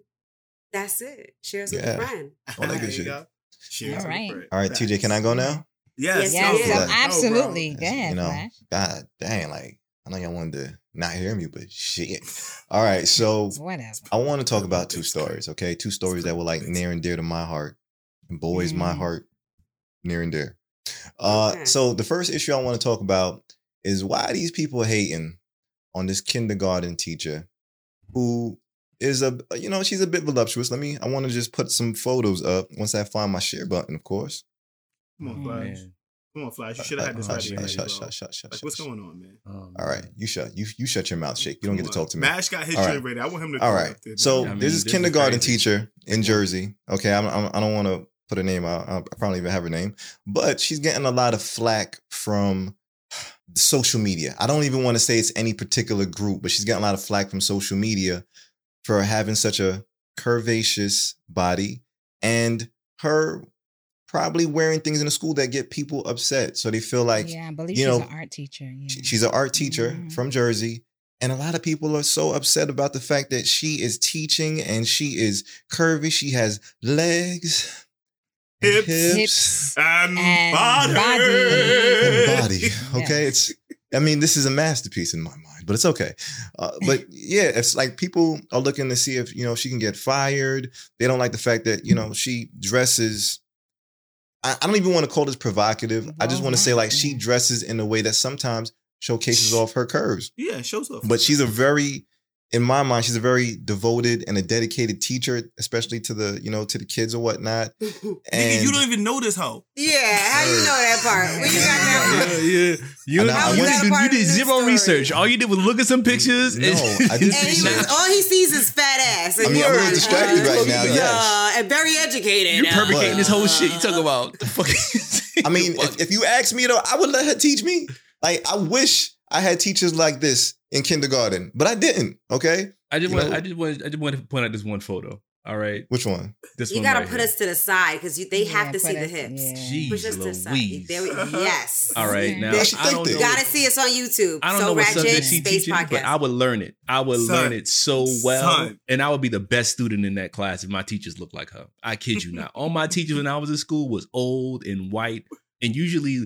that's it. Share us with
Yeah.
a friend.
All that
There
good
you
shit.
go. Cheers
All
to the
right.
bread.
all right, TJ, can I go now?
Yes.
Yes,
Yes,
Yeah.
so absolutely.
That's-
Go ahead,
you know,
Flash.
God dang, like I know y'all wanted to not hear me, but shit. All right, so
Whatever.
I want to talk about two stories, okay? Two stories that were like near and dear to my heart, and boys, my
Mm.
heart, near and dear. Uh,
Okay.
so the first issue I want to talk about is why these people hating on this kindergarten teacher who is a you know she's a bit voluptuous. Let me I want to just put some photos up once I find my share button, of course.
Come on,
Mm.
Flash.
Man.
Come on, Flash. You should have had this
Hush,
ready.
hush,
already,
hush,
bro.
hush, hush, hush,
Like, what's
hush.
going on, man?
Um,
All right, you shut you you shut your mouth, shake. You don't get to
on.
talk to me.
Mash got his
All right.
ready. I want him to.
All right.
throw it
right.
up there.
So
I mean,
there's this
this is
kindergarten
crazy.
teacher in Jersey. Okay, I'm, I'm, I don't want to put her name out. I probably even have her name, but she's getting a lot of flack from social media. I don't even want to say it's any particular group, but she's getting a lot of flack from social media for having such a curvaceous body and her probably wearing things in the school that get people upset. So they feel like
yeah, I believe
you
she's
know,
an art teacher. Yeah.
she- she's an art teacher
Mhm.
from Jersey. And a lot of people are so upset about the fact that she is teaching and she is curvy. She has legs,
Hips.
Hips.
And,
And
body.
body.
and body.
Yeah.
Okay, it's. I mean, this is a masterpiece in my mind, but it's okay. Uh, but yeah, it's like people are looking to see if you know she can get fired. They don't like the fact that you know she dresses. I, I don't even want to call this provocative. I just want to say
not,
like she dresses in a way that sometimes showcases off her curves.
Yeah, it shows off.
But she's a very, in my mind, she's a very devoted and a dedicated teacher, especially to the you know to the kids or whatnot.
Nigga,
And
you don't even know this hoe.
yeah, how you know that part? Where you got that from?
yeah, yeah. You,
I I
you, did, you did zero
story.
research. All you did was look at some pictures.
No,
and-
I did
And he was, all he sees is fat ass. And
I mean, I'm a little
like,
distracted
uh,
right now,
uh, and very educated.
You're
uh,
perpetrating this whole shit. You talk about the fucking.
I mean, if, if you ask me though, I would let her teach me. Like, I wish I had teachers like this in kindergarten, but I didn't. Okay,
I just
You
want.
know-
I just want. I just want to point out this one photo. All right,
which one?
this
You
one.
gotta
right
put
here.
us to the side because they have to see
put
the hips.
yeah.
Jeez
Push us to the side.
Louise.
There we, yes.
All right, now
Yeah, she
I don't know.
You gotta see us on YouTube.
I don't
so
know what
Ratchet
subject she teaching,
Podcast.
but I would learn it. I would
Son.
learn it so well,
Son.
and I would be the best student in that class if my teachers looked like her. I kid you not. All my teachers when I was in school was old and white, and usually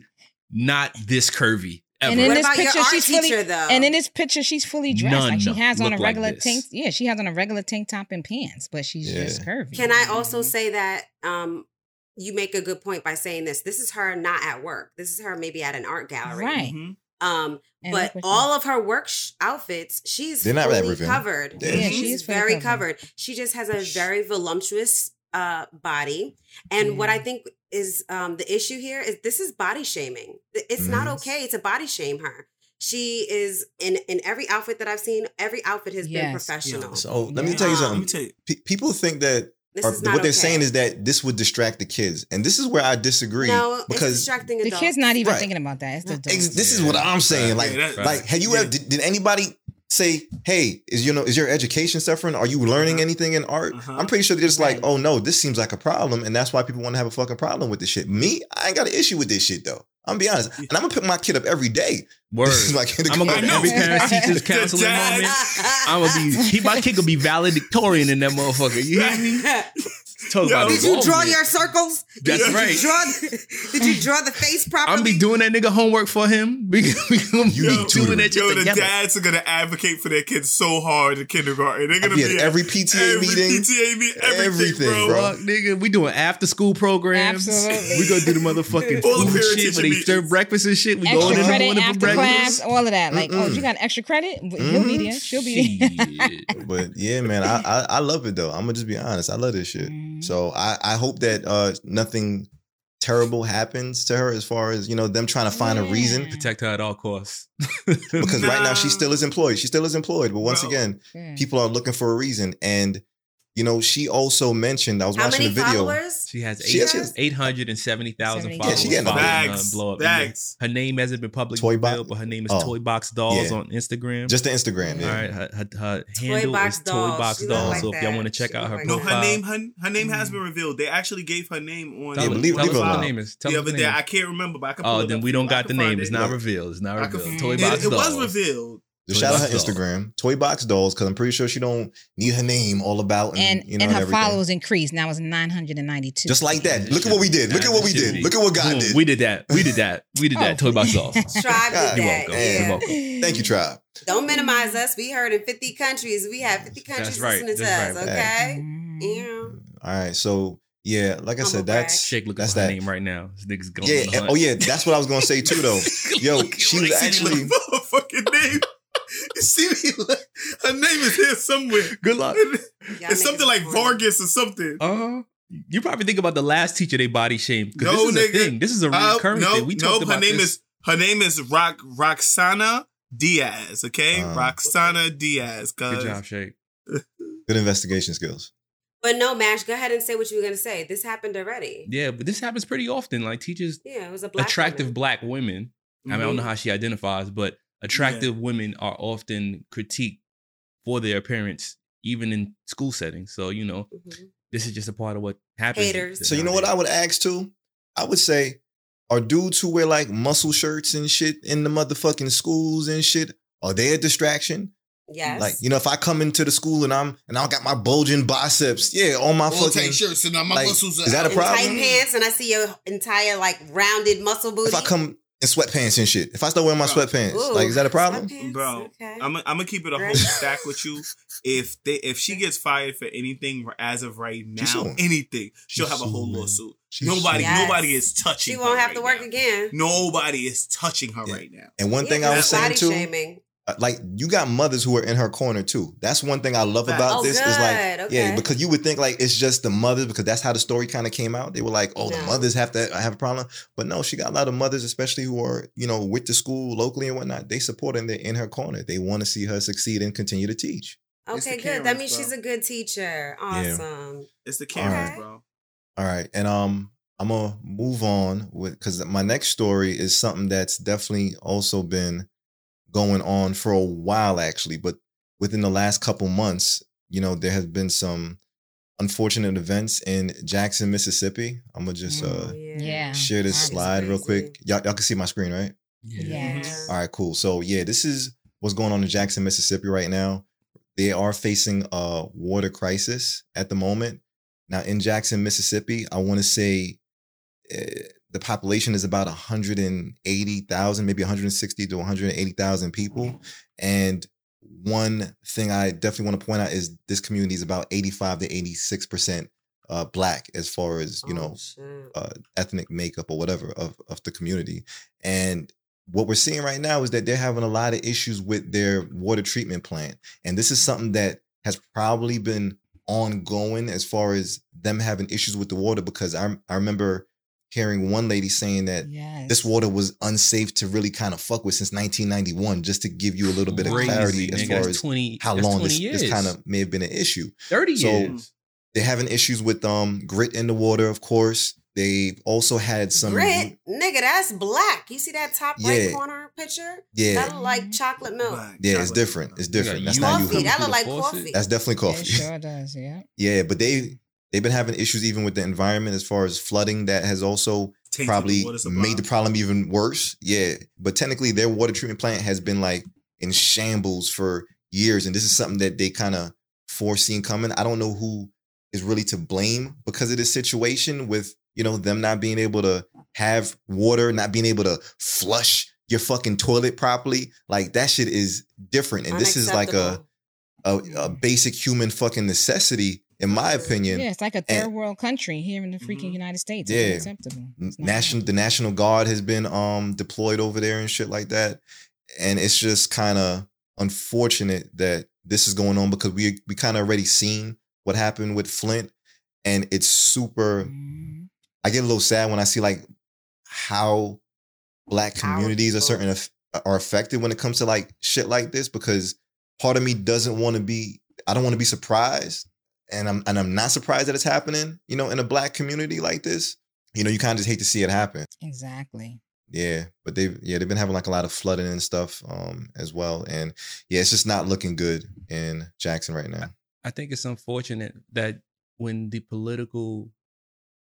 not this curvy ever.
And in
What
this
about
picture,
art
she's fully,
though?
and in this picture, she's fully dressed.
None
like she has on a
look like
regular tank. Yeah, she has on a regular tank top and pants, but she's
Yeah.
just curvy.
Can I also say that um, you make a good point by saying this? This is her not at work. This is her maybe at an art gallery.
Right.
Mhm.
Um,
And
but all of her work sh- outfits, she's
They're not that
fully covered.
Yeah.
Yeah,
she's
fully
very
covered.
covered. She just has a very voluptuous uh, body. And what I think is um, the issue here is this is body shaming. It's not
Mhm.
okay to body shame her. She is in in every outfit that I've seen. Every outfit has been
Yes.
professional.
So let me
Yeah.
tell you
Um,
something.
Let me tell you.
Pe- people think that
This
or
is not
what they're
okay.
saying is that this would distract the kids, and this is where I disagree.
no, it's
because
distracting
The kid's not even
Right.
thinking about that. It's the
ex-
adults.
this is what I'm saying. Like,
Yeah, that-
like, have you
yeah.
ever did, did anybody say, "Hey, is you know is your education suffering? Are you learning
Uh-huh.
anything in art?"
Uh-huh.
I'm pretty sure they're just like, "Oh no, this seems like a problem," and that's why people want to have a fucking problem with this shit. Me, I ain't got an issue with this shit though. I'm gonna be honest, and I'm gonna pick my kid up every day.
Word.
This is my
I'm gonna go to every parent teachers
The
counseling moment. I'm gonna be he, my kid gonna be valedictorian in that motherfucker. You hear me? Talk
Yo,
about
Did you draw your circles?
That's
did
right.
You draw the, did you draw the face properly?
I'm be doing that nigga homework for him. We, we gonna
You
be
need
doing that shit
Yo, the
together.
dads are gonna advocate for their kids so hard in kindergarten. They're gonna
be
be
at every PTA
every
meeting.
PTA meeting, everything,
everything,
bro.
bro.
Nigga, we doing after school programs.
Absolutely.
We gonna do the motherfucking
All the
food shit
teacher
they serve breakfast and shit. We
extra
going in the
credit
morning for breakfast.
class, all of that. Like, oh,
Mm-mm.
you got extra credit? He'll be there. She'll be there.
But yeah, man, I, I I love it though. I'm gonna just be honest. I love this shit.
Mhm.
So I I hope that uh nothing terrible happens to her as far as you know them trying to find a reason
Protect her at all costs.
because right now she still is employed. She still is employed. But once
Bro.
again,
Yeah.
people are looking for a reason. And you know, she also mentioned I was
How
watching
many
the video.
followers?
She has
She
eight,
has-
870,000
Seventy-
followers.
Yeah, she getting
her
Bags, uh,
blow up.
bags.
Her name hasn't been publicly
Toy Box-
revealed, but her name is
Oh,
Toy Box Dolls
yeah.
on Instagram.
Just the Instagram, yeah.
All right, her, her, her
Toy
handle
Box
is Toy
Dolls.
Box
She
Dolls.
like
so if y'all want to check
She
out her
like
No,
profile,
her name, her, her name has been mm-hmm. revealed. They actually gave her name on
Yeah,
her-
but leave-
tell
leave
us
it
what
alone.
her name is. Tell
the
us
other day. I can't remember, but I can
Oh, then we don't got the name. It's not revealed. It's not revealed. Toy
it,
Box
it was revealed.
Just
Toy
shout out
Box
her
Dolls.
Instagram, Toy Box Dolls, because I'm pretty sure she don't need her name all about and,
and
you know
and her
everything.
followers increased. Now it's 992.
Just like that. Look at what we did. Look at what we did. Look at what God
Boom,
did.
We did that. We did that. We did that.
Oh.
Toy Box Dolls.
Tribe did that.
You're welcome.
Yeah.
You're welcome.
Thank you, Tribe.
Don't minimize us. We heard in 50 countries. We have 50 countries
That's right.
listening to
That's
us,
right.
okay?
Mhm.
Yeah.
All right. So yeah, like I
Humble
said, that's
Shake, look
that's that.
name right now. This nigga's going.
Yeah.
on the
and-
hunt.
oh yeah, that's what I was gonna say too, though. Yo,
Look,
she was
I see me
actually.
look for her fucking name. You see me? Look, her name is here somewhere.
Good luck.
Y'all
it's something like
corny.
Vargas or something.
Uh, huh. you probably think about the last teacher they body shamed.
No,
this is
nigga.
a thing. This is a
Uh,
recurring
no,
thing. We
no,
talked
her
about
name
this.
is her name is Rock Roxana Diaz. Okay,
Uh.
Roxana Diaz.
Good job, Shake.
Good investigation skills.
But no, Mash, go ahead and say what you were going to say. This happened already.
Yeah, but this happens pretty often. Like teachers,
Yeah, it was a black
attractive
woman.
black women. I mean, I don't know how she identifies, but attractive women are often critiqued for their appearance, even in school settings. So you know,
Mhm.
this is just a part of what happens.
Haters.
So you know what I would ask too? I would say, are dudes who wear like muscle shirts and shit in the motherfucking schools and shit, are they a distraction?
Yes.
Like, you know, if I come into the school and I'm and I got my bulging biceps, yeah, on my
All
fucking
shirts and my
like,
muscles are
is that a
out.
in tight pants, and I see your entire like rounded muscle booty.
if I come in sweatpants and shit, if I start wearing my
Bro.
sweatpants,
Ooh,
like is that a problem?
sweatpants,
Bro,
Okay.
I'm I'm gonna keep it a whole stack with you. If they if she gets fired for anything as of right now,
suing.
anything, she'll
She's
have a whole
suing.
lawsuit.
She's
nobody
suing.
nobody is touching.
she won't
her
have to work
now.
again.
Nobody is touching her
Yeah.
right now.
And one
Yeah,
thing I was saying too,
shaming.
Uh, like you got mothers who are in her corner too. That's one thing I love
Facts.
about
Oh,
this is like,
Okay.
yeah, because you would think like it's just the mothers because that's how the story kind of came out. They were like, oh, the mothers have to have a problem, but no, she got a lot of mothers, especially who are you know with the school locally and whatnot. They support her and they're in her corner. They want to see her succeed and continue to teach.
Okay, good. That means
bro.
she's a good teacher. Awesome.
It's the
All
Karens,
right.
bro.
All right, and um, I'm gonna move on with because my next story is something that's definitely also been going on for a while, actually. But within the last couple months, you know, there has been some unfortunate events in Jackson, Mississippi. I'm gonna just uh
Oh,
Yeah.
share this
That is
slide real quick. Y'all, y'all can see my screen, right?
Yeah.
All right, cool. So yeah, this is what's going on in Jackson, Mississippi right now. They are facing a water crisis at the moment. Now in Jackson, Mississippi, I want to say uh, the population is about 180,000, maybe 160 to 180,000 people. And one thing I definitely want to point out is this community is about 85 to 86 percent uh, black as far as you know
Oh, shit.
uh, ethnic makeup or whatever of, of the community. And what we're seeing right now is that they're having a lot of issues with their water treatment plant. And this is something that has probably been ongoing as far as them having issues with the water because I, I remember hearing one lady saying that
Yes.
this water was unsafe to really kind of fuck with since 1991, just to give you a little bit of
Crazy,
clarity as
nigga.
far as
20
how long this, this kind of may have been an issue.
30
So-
years.
They're having issues with um grit in the water, of course. They also had some
Grit, nigga, that's black. You see that top right
Yeah.
corner picture?
Yeah.
That look like chocolate milk.
Black
Yeah, it's different.
milk.
It's different. That's
you
not
Coffee.
you.
That look like coffee.
That's definitely
It
coffee.
sure does. Yeah.
Yeah, but they they've been having issues even with the environment as far as flooding that has also
Tainted
probably
water supply.
made the problem even worse. Yeah, but technically their water treatment plant has been like in shambles for years, and this is something that they kind of foreseen coming. I don't know who is really to blame because of this situation with you know them not being able to have water, not being able to flush your fucking toilet properly. Like that shit is different, and this is like a a, a basic human fucking necessity, in my opinion.
Yeah, it's like a third
and-
world country here in the freaking
Mhm.
United States.
Yeah.
It's unacceptable. It's
national the national guard has been um deployed over there and shit like that and it's just kind of unfortunate that this is going on because we we kind of already seen what happened with Flint and it's super
Mhm.
I get a little sad when I see like how black communities are certain are affected when it comes to like shit like this because part of me doesn't want to be I don't want to be surprised and I'm and I'm not surprised that it's happening, you know, in a black community like this. You know, you kind of just hate to see it happen.
Exactly.
Yeah, but they've yeah they've been having like a lot of flooding and stuff um as well, and yeah, it's just not looking good in Jackson right now.
I think it's unfortunate that when the political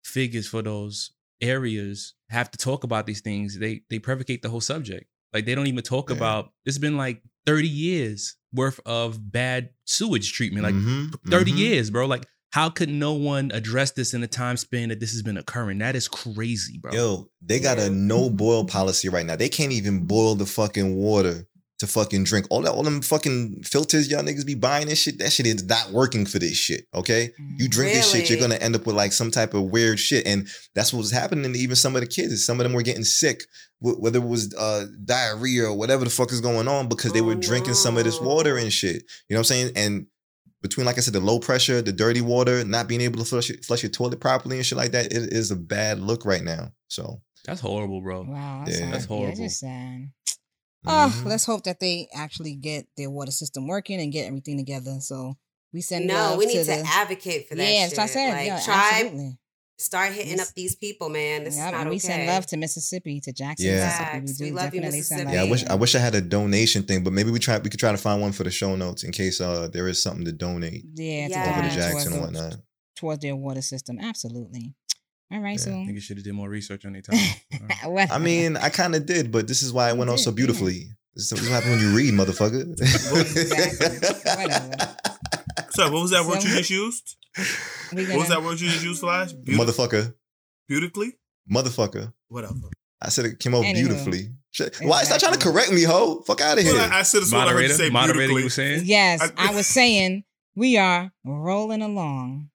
figures for those areas have to talk about these things, they they provocate the whole subject. Like they don't even talk
Yeah.
about. It's been like thirty years worth of bad sewage treatment. Like
Mhm,
30
mhm.
years, bro. Like how could no one address this in the time span that this has been occurring? That is crazy, bro.
Yo, they got a no boil policy right now. They can't even boil the fucking water to fucking drink. All that, all them fucking filters y'all niggas be buying and shit. That shit is not working for this shit. Okay, you drink this shit, you're gonna end up with like some type of weird shit, and that's what was happening to even some of the kids. Some of them were getting sick, whether it was uh, diarrhea or whatever the fuck is going on, because they were
Oh,
drinking some of this water and shit. You know what I'm saying? And between, like I said, the low pressure, the dirty water, not being able to flush your, flush your toilet properly and shit like that, it is a bad look right now. So
That's horrible, bro.
Wow.
Yeah.
That's,
That's
horrible.
horrible.
Yeah, just sad. Oh,
mhm.
let's hope that they actually get their water system working and get everything together. So we send
No,
love
we need to,
the,
advocate for that
yeah,
shit.
that's what I said.
Like,
yeah,
try,
absolutely.
start hitting
Yes.
up these people, man. This
Yep,
is not
and we
okay.
send love to Mississippi, to Jackson,
Yeah.
Mississippi. We
We love you,
definitely send
Mississippi.
yeah, I wish. I wish I had a donation thing, but maybe we try we could try to find one for the show notes in case uh there is something to donate
Yeah, to
Yeah.
over to Jackson and
towards, the-
whatnot.
towards their water system. Absolutely. All right,
Yeah,
so
Niggas should have did more research on their time. All right.
what?
I mean, I kind of did, but this is why it went on so
did, yeah.
beautifully. This is what happens when you read, motherfucker.
Exactly. Whatever.
Sorry, what was that word
So-
you just used?
we
What was that word you just used, Flash? Beauti-
motherfucker,
Beautifully?
motherfucker.
Whatever.
I said it came out
Anywho.
beautifully. Shit. Why? Stop trying to correct me, ho. Fuck out of here.
Well, I, I said it's what I heard you
moderator,
say
moderator, you were saying?
Yes,
I-
I was saying we are rolling along.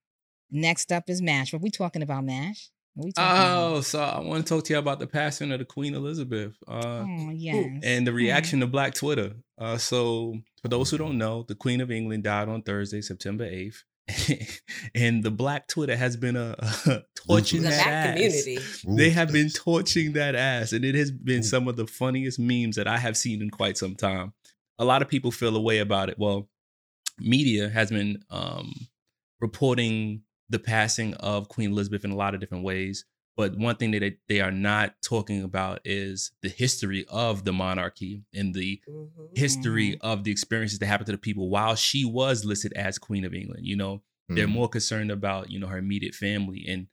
Next up is Mash. What we talking about, Mash? Talking
Oh,
about?
so I want to talk to you about the passing of the Queen Elizabeth. Uh,
Oh, yes.
and the reaction to Black Twitter. Uh, so, for those who don't know, the Queen of England died on Thursday, September 8th. and the Black Twitter has been a, torching
The
that
black
ass.
community.
They have been torching that ass, and it has been
Ooh.
some of the funniest memes that I have seen in quite some time. A lot of people feel a way about it. Well, media has been um, reporting the passing of Queen Elizabeth in a lot of different ways. But one thing that they, they are not talking about is the history of the monarchy and the
Mhm.
history of the experiences that happened to the people while she was listed as Queen of England. You know, they're
Mhm.
more concerned about you know her immediate family and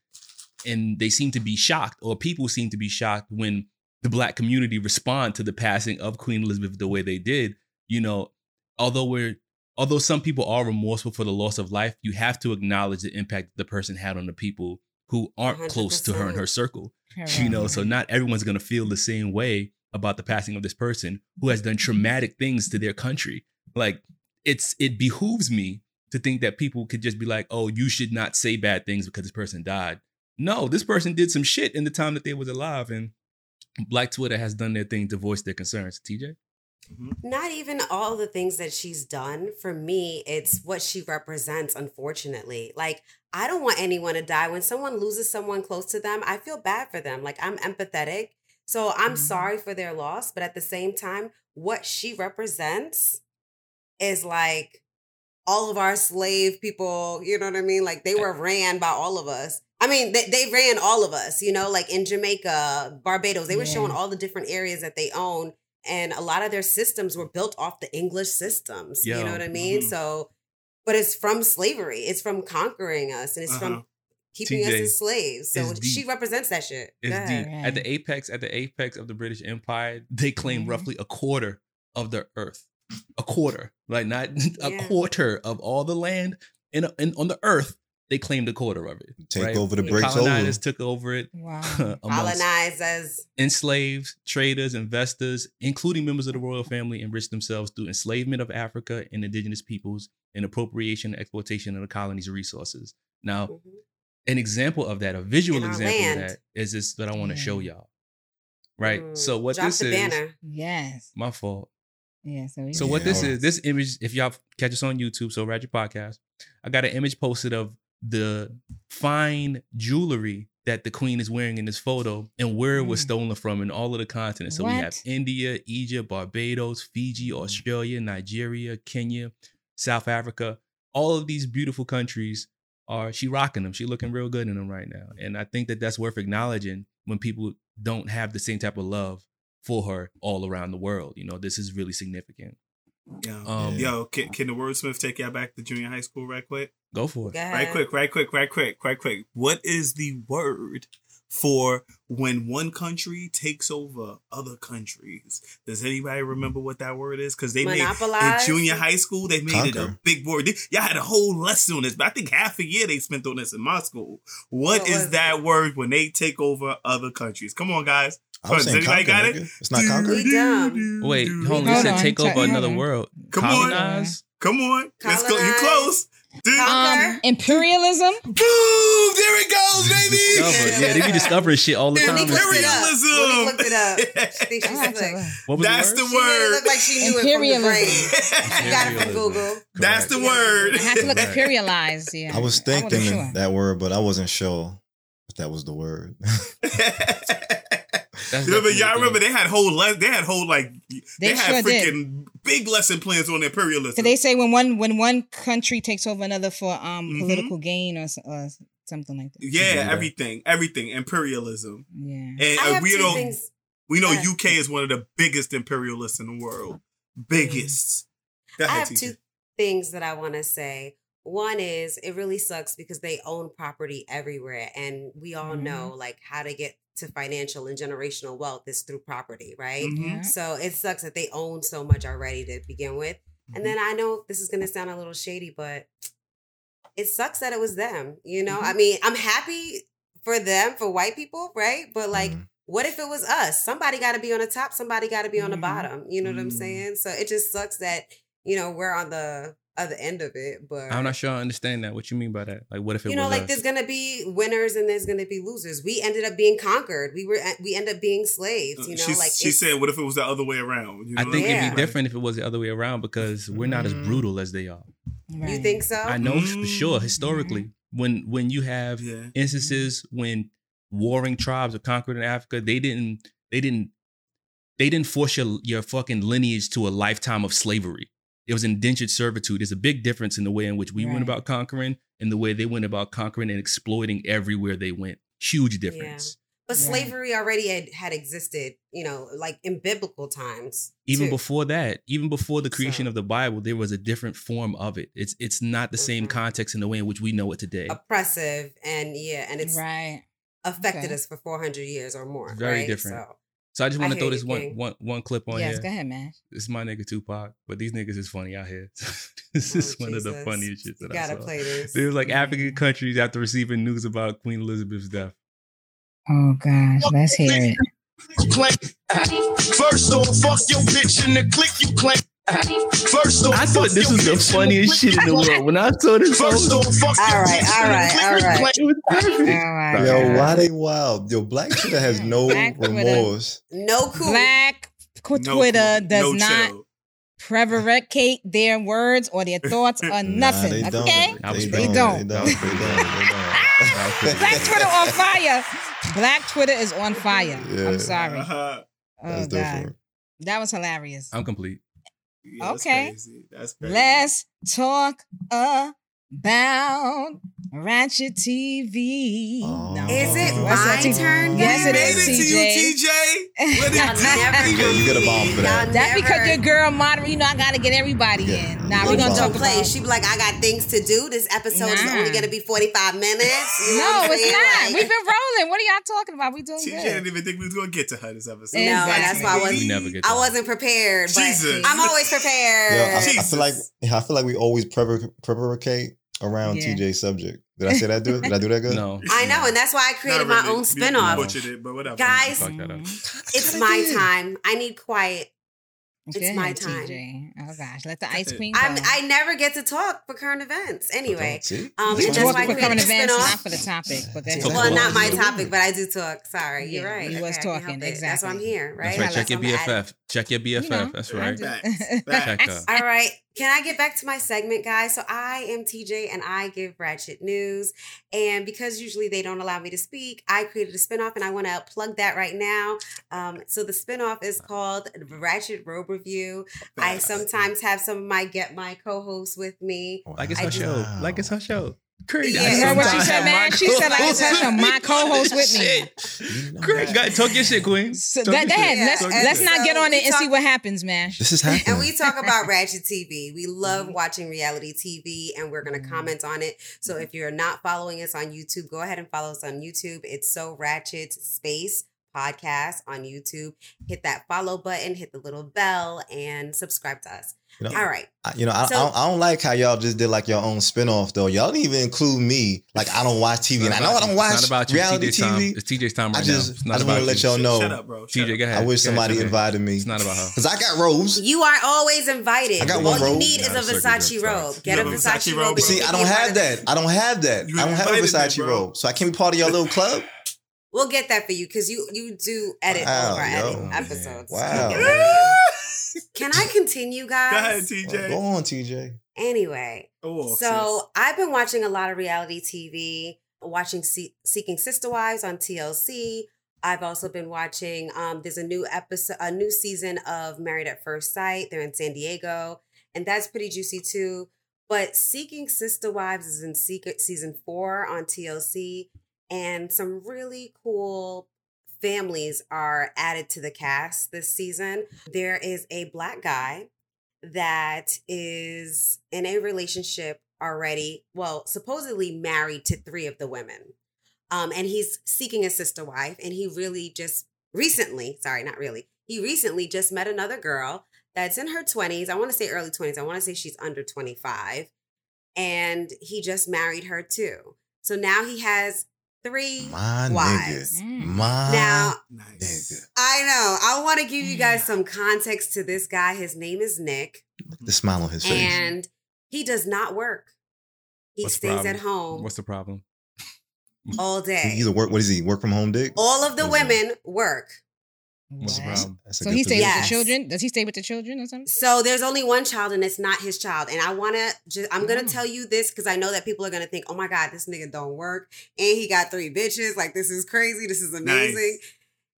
and they seem to be shocked or people seem to be shocked when the black community respond to the passing of queen elizabeth the way they did you know although we're although some people are remorseful for the loss of life you have to acknowledge the impact the person had on the people who aren't close to her in her
100%.
circle you know? So not everyone's going to feel the same way about the passing of this person who has done traumatic things to their country. Like it's it behooves me to think that people could just be like oh you should not say bad things because this person died. No this person did some shit in the time that they was alive and black twitter has done their thing to voice their concerns. Tj
not even all the things that she's done for me it's what she represents unfortunately. Like i don't want anyone to die. When someone loses someone close to them i feel bad for them. Like i'm empathetic so i'm
Mhm.
sorry for their loss but at the same time what she represents is like all of our slave people you know what i mean? Like they were ran by all of us. I mean they, they ran all of us you know? Like in jamaica barbados they were showing all the different areas that they own and a lot of their systems were built off the english systems you know what i mean
mhm.
so but it's from slavery it's from conquering us and it's
Uh-huh.
from keeping us
TJ,
as slaves so she represents that shit
It's
ahead.
deep. At the apex, at the apex of the British Empire, they claim
Mhm.
roughly a quarter of the earth. A quarter, like not a
Yeah.
quarter of all the land in, in on the earth. They claimed a quarter of it.
Take
right?
over the
Yeah.
breaks over.
Colonizers took over it.
Wow.
amongst
colonized as
enslaved traders, investors, including members of the royal family, enriched themselves through enslavement of Africa and indigenous peoples and appropriation and exploitation of the colony's resources. Now,
Mhm.
an example of that, a visual example
land.
of that, is this that I want to
Yeah.
show y'all. Right.
Mm.
So what
Drop
this
the
is,
banner
Yes.
my fault.
Yeah. So, we
So
Yeah,
what this
hold
is, this image, if y'all catch us on YouTube, so Ratchet Podcast, I got an image posted of the fine jewelry that the queen is wearing in this photo and where it was
Mm.
stolen from in all of the continents. So we have India, Egypt, Barbados, Fiji, Australia, Nigeria, Kenya, South Africa. All of these beautiful countries are she rocking them. She looking real good in them right now. And I think that that's worth acknowledging when people don't have the same type of love for her all around the world. You know, this is really significant.
Yo,
Um,
yo, can, can the wordsmith take y'all back to junior high school right quick?
Go for it.
Go
Right quick, right quick, right quick, right quick. What is the word for when one country takes over other countries? Does anybody remember what that word is? Because they made in junior high school, they made it a big word. They- y'all had a whole lesson on this, but I think half a year they spent on this in my school. what
What
is that
it?
word when they take over other countries? Come on, guys.
I was
Does
saying
anybody
conquer,
got it?
nigga. It's not conquer.
Wait, hold on. You said take over another world.
Come on.
Colonize.
Come on. Let's go. You
Colonize.
close.
Conquer.
Um, imperialism.
Boom! There it goes, baby.
Yeah, they be discovering shit all the
Monique
time.
looked it up.
Imperialism.
Monique looked it up. She think
I
she's
have to
slick.
look.
What was
That's
the
the
word?
She made
word.
look like she knew it from the
Imperialism.
brain. Got it from Google.
That's the word.
I had to look
Right.
imperialized. Yeah.
I was
wasn't
thinking
sure.
that word, but I wasn't sure if that was the word.
That's
remember,
definitely
y'all
the
remember they had whole le- they had whole like they,
They
had
sure did.
freaking big lesson plans on imperialism.
So they say when one when one country takes over another for um
Mhm.
political gain or, or something like that.
yeah,
Yeah.
everything, everything, imperialism,
Yeah.
and
I
uh,
have
we
two
know
things.
we know
Go ahead.
UK is one of the biggest imperialists in the world, biggest. Go
I have
TJ.
two things that I want to say. One is it really sucks because they own property everywhere, and we all
Mhm.
know like how to get to financial and generational wealth is through property, right?
Mhm.
So it sucks that they own so much already to begin with.
Mm-hmm.
And then I know this is gonna sound a little shady, but it sucks that it was them. You know,
Mm-hmm.
I mean, I'm happy for them, for white people, right? But like,
Mhm.
what if it was us? Somebody got to be on the top. Somebody got to be on the
Mhm.
bottom. You know what I'm
Mhm.
saying? So it just sucks that you know we're on the other end of it. But
I'm not sure I understand that. What you mean by that? Like, what if it
you know,
was
like
us?
there's gonna be winners and there's gonna be losers. We ended up being conquered. We were we end up being slaves. You know,
She's-
like
she said, "What if it was the other way around?" You
I
know
think
what
it'd be different if it was the other way around because we're not as
Mm.
brutal as they are.
You think so?
I know for sure
Mm.
historically when when you have
Yeah.
instances when warring tribes are conquered in Africa, they didn't they didn't they didn't force your your fucking lineage to a lifetime of slavery. It was indentured servitude. There's a big difference in the way in which we went about conquering and the way they went about conquering and exploiting everywhere they went. Huge difference.
But
Right.
slavery already had, had existed, you know, like in biblical times.
Even
too.
before that, even before the creation
So-
of the Bible, there was a different form of it. It's it's not the same
Mhm.
context in the way in which we know it today.
oppressive and yeah, and it's
Right.
affected
Okay.
us for 400 years or more.
Very
right?
different.
So,
So I just want to throw this
you,
one
King.
one one clip on you.
yes.
here.
Go ahead, man.
This is my nigga Tupac, but these niggas is funny out here. this
Oh,
is one of the
Jesus.
funniest shits
you
that
gotta
I saw.
play this.
There was like African countries after receiving news about Queen Elizabeth's death.
Oh gosh, let's hear it.
First off, fuck your bitch in the click you claim. First off,
I thought this was the funniest shit in the world. When I saw this,
First
song,
off, fuck
All
your
right,
bitch
all
in the
right,
click
all
you
right.
claim.
it was perfect.
My
Yo, why they wild? Yo, black Twitter has no
Black Twitter.
remorse.
No cool.
Black qu-
No
Twitter
clue.
does
No
not
chill.
prevaricate their words or their thoughts or nothing.
Nah, they
okay?
don't.
I
They don't.
They
They
don't.
don't. They don't. They don't.
Black Twitter on fire. Black Twitter is on fire.
Yeah.
I'm sorry.
Uh-huh.
Oh
That's
God,
different.
that was hilarious.
I'm complete.
Yeah, that's
Okay.
crazy. That's crazy.
Let's talk about Ratchet TV.
Oh.
Is it
What's
my
that, T-
turn?
Yes,
We
it
made it to you, TJ. What
Y'all
did
You get- you get a bomb for that.
That's because your girl moderator. You know, I gotta get everybody
Yeah.
in. Now
You
we're gonna talk
don't play.
about.
She be like, I got things to do. This episode is
Nah.
only gonna be 45 minutes. You know
No, it's not.
Like-
We've been rolling. What are y'all talking about? We doing
TJ
good.
didn't even think we was gonna get to her this episode.
No, that's why I
We
wasn't.
never get.
I wasn't prepared, but
Jesus.
I'm always prepared.
Yo, I, I feel like I feel like we always prevar- prevaricate around
Yeah.
TJ's subject. Did I say that? Good? Did I do that good?
No.
I know, and that's why I created
Not
my own
You- you
spinoff.
butchered it, but whatever.
Guys,
Fuck that up.
it's my time. I need quiet. It's
Go
my time.
TJ. Oh gosh, let the ice
ahead.
queen.
I'm, I never get to talk for current events. Anyway,
See?
um,
you
and that's
talk
why I
for current
created a
events,
spinoff.
not for the topic. But that's
Well, not my
it.
topic, but I do talk. Sorry, you're right.
you was
Okay, I
talking,
help it. That's why I'm here, right?
That's right. Check your
Unless I'm at-
BFF. Check your BFF.
You know,
That's right.
do.
Facts.
Check
All right. Can I get back to my segment, guys? So I am TJ and I give Ratchet News. And because usually they don't allow me to speak, I created a spinoff and I want to plug that right now. Um, so the spinoff is called Ratchet Robe Review. I sometimes have some of my get my co-hosts with me.
Like it's her show. Like it's her show. Crazy.
Yeah.
I
heard what she
said, man? She said, like, it's her
co-host
show. My co-host with me.
Shit. Great. Go. Talk your shit, Queen.
So
Talk
go,
your
go ahead.
shit.
Let's
Talk
and
your
let's
shit.
not get on it
we
and see what happens, man.
This is happening.
And we talk about Ratchet TV. We love watching reality TV and we're going to mm-hmm. comment on it. So if you're not following us on YouTube, go ahead and follow us on YouTube. It's So Ratchet Space Podcast on YouTube. Hit that follow button, hit the little bell, and subscribe to us.
You know,
All right.
I, you know, I,
So-
I, don't, I don't like how y'all just did like your own spinoff though. Y'all didn't even include me. Like I don't watch TV, and I know I don't
It's
watch
not about you.
reality
TJ's time.
TV.
It's TJ's time right
I just,
now. It's
I
not
just
about
want to let
you.
y'all know.
Shut up, bro. Shut
TJ, go ahead.
I wish
Go
somebody
ahead.
invited me
It's not about her.
because I got Rose.
You are always invited.
I got one
All
one
you need is
a
a Versace robe. Get a
have
Versace
Versace
robe.
robe,
See, I don't have that. I don't have that. I don't have a
invited
Versace robe, so I can't be part of your little club.
We'll get that for you because you you do edit
Wow,
all of our
yo.
edit episodes.
Wow.
We'll get that for you. Can I continue, guys?
Go ahead,
Well,
TJ.
go on, TJ.
Anyway,
Oh,
so I've been watching a lot of reality TV, watching Se- Seeking Sister Wives on TLC. I've also been watching. Um, there's a new episode, a new season of Married at First Sight. They're in San Diego, and that's pretty juicy too. But Seeking Sister Wives is in secret season four on TLC, and some really cool families are added to the cast this season. There is a black guy that is in a relationship already, well, supposedly married to three of the women. Um, and he's seeking a sister wife, and he really just recently, sorry, not really, he recently just met another girl that's in her 20s. I want to say early 20s. I want to say she's under 25. And he just married her too. So now he has three
My
wives.
nigga.
Mm.
My
Now,
nice.
I know. I want to give you guys some context to this guy. His name is Nick,
the smile on his face.
and he does not work. He
What's
stays at home
What's the problem?
all day.
He's a work. What is he? Work from home, dick.
all of the
What is
women work.
What's the problem?
So he stays
position.
with the children. Does he stay with the children or something?
So there's only one child, and it's not his child. And I want to just, I'm going to
Mm.
tell you this because I know that people are going to think, oh my God, this nigga don't work. And he got three bitches. Like, this is crazy. This is amazing.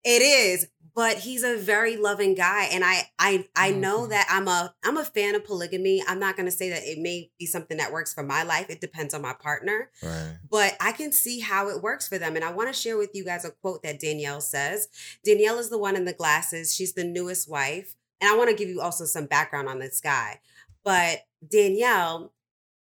It is, but he's a very loving guy, and I I I know
Mhm.
that I'm a I'm a fan of polygamy. I'm not gonna say that it may be something that works for my life. It depends on my partner,
Right.
but I can see how it works for them. And I want to share with you guys a quote that Danielle says. Danielle is the one in the glasses. She's the newest wife, and I want to give you also some background on this guy. But Danielle,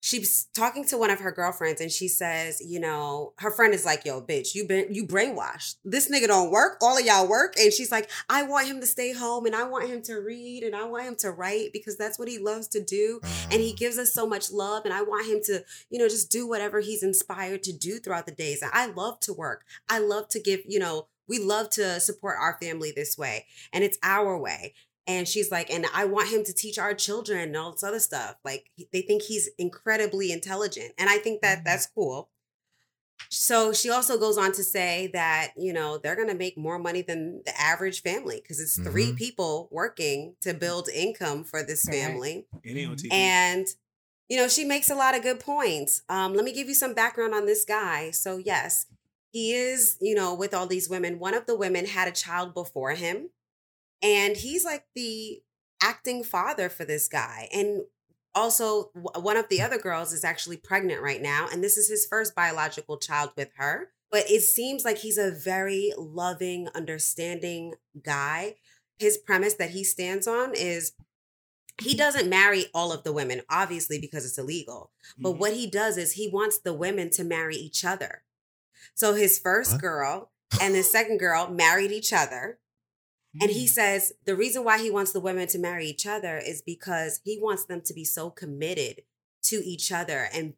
she's talking to one of her girlfriends and she says, you know, her friend is like, yo, bitch, you been you brainwashed. This nigga don't work. All of y'all work. And she's like, I want him to stay home and I want him to read and I want him to write because that's what he loves to do. And he mm. gives us so much love. And I want him to, you know, just do whatever he's inspired to do throughout the days. And I love to work. I love to give, you know, we love to support our family this way. And it's our way. And she's like, and I want him to teach our children and all this other stuff. Like they think he's incredibly intelligent. And I think that that's cool. So she also goes on to say that, you know, they're going to make more money than the average family because it's three
Mhm.
people working to build income for this family.
It ain't on TV.
And, you know, she makes a lot of good points. Um, let me give you some background on this guy. So, yes, he is, you know, with all these women. One of the women had a child before him, and he's like the acting father for this guy. And also, one of the other girls is actually pregnant right now, and this is his first biological child with her. But it seems like he's a very loving, understanding guy. His premise that he stands on is he doesn't marry all of the women, obviously, because it's illegal. But
Mhm.
what he does is he wants the women to marry each other. So his first
What?
girl and the second girl married each other. And
Mm.
he says the reason why he wants the women to marry each other is because he wants them to be so committed to each other and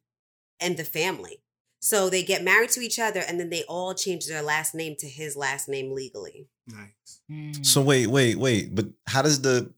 and the family. So they get married to each other and then they all change their last name to his last name legally.
nice.
Mm.
So wait, wait, wait. But how does the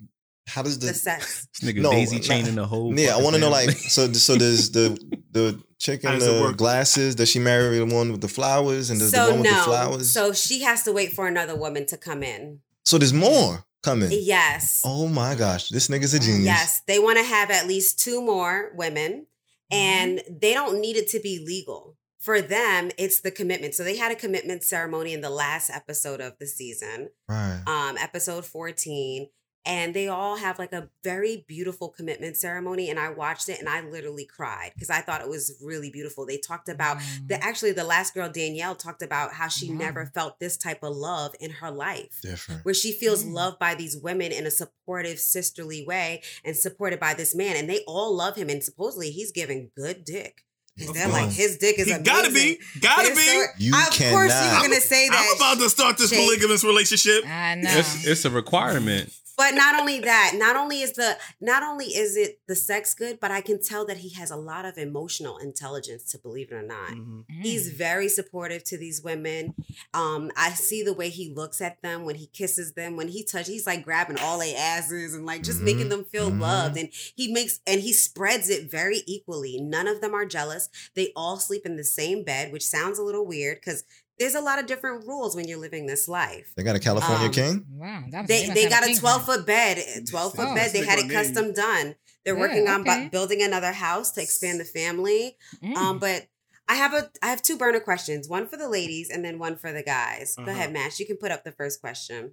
how does the,
The sex.
This nigga
No,
daisy
nah.
chaining the whole.
yeah? I want to know like so so does the the chick in the glasses does she marry the one with the flowers and does the
So
one with the flowers?
So she has to wait for another woman to come in.
So there's more coming.
Yes.
Oh my gosh, this nigga's a genius.
Yes, they want to have at least two more women, and they don't need it to be legal. For them, it's the commitment. So they had a commitment ceremony in the last episode of the season,
Right.
um, episode 14. And they all have like a very beautiful commitment ceremony. And I watched it and I literally cried because I thought it was really beautiful. They talked about
Mm.
the actually the last girl, Danielle, talked about how she
Wow.
never felt this type of love in her life
Different.
where she feels
Mm.
loved by these women in a supportive sisterly way and supported by this man and they all love him and supposedly he's giving good dick
Of
they're like his dick is
He
amazing.
gotta be. Gotta
His
be.
story-
You
of course you
cannot.
were gonna say that
I'm about to start this
Shake.
polygamous relationship.
I know.
It's, it's a requirement.
But not only that not only is the not only is it the sex good but i can tell that he has a lot of emotional intelligence to believe it or not
Mhm.
He's
Mm.
very supportive to these women. Um, I see the way he looks at them when he kisses them, when he touch, he's like grabbing all their asses and like just making
Mhm.
them feel
Mhm.
loved. And he makes and he spreads it very equally. None of them are jealous. They all sleep in the same bed, which sounds a little weird because there's a lot of different rules when you're living this life.
They got a California
Um,
king.
Wow. That
They they got a
twelve
foot bed, 12 foot
Oh.
bed. They had it
Stick
custom done. They're
Good,
working on bu- building another house to expand the family.
Mm.
Um, but I have a I have two burner questions, one for the ladies and then one for the guys. Go
Uh-huh.
ahead, Mash. You can put up the first question.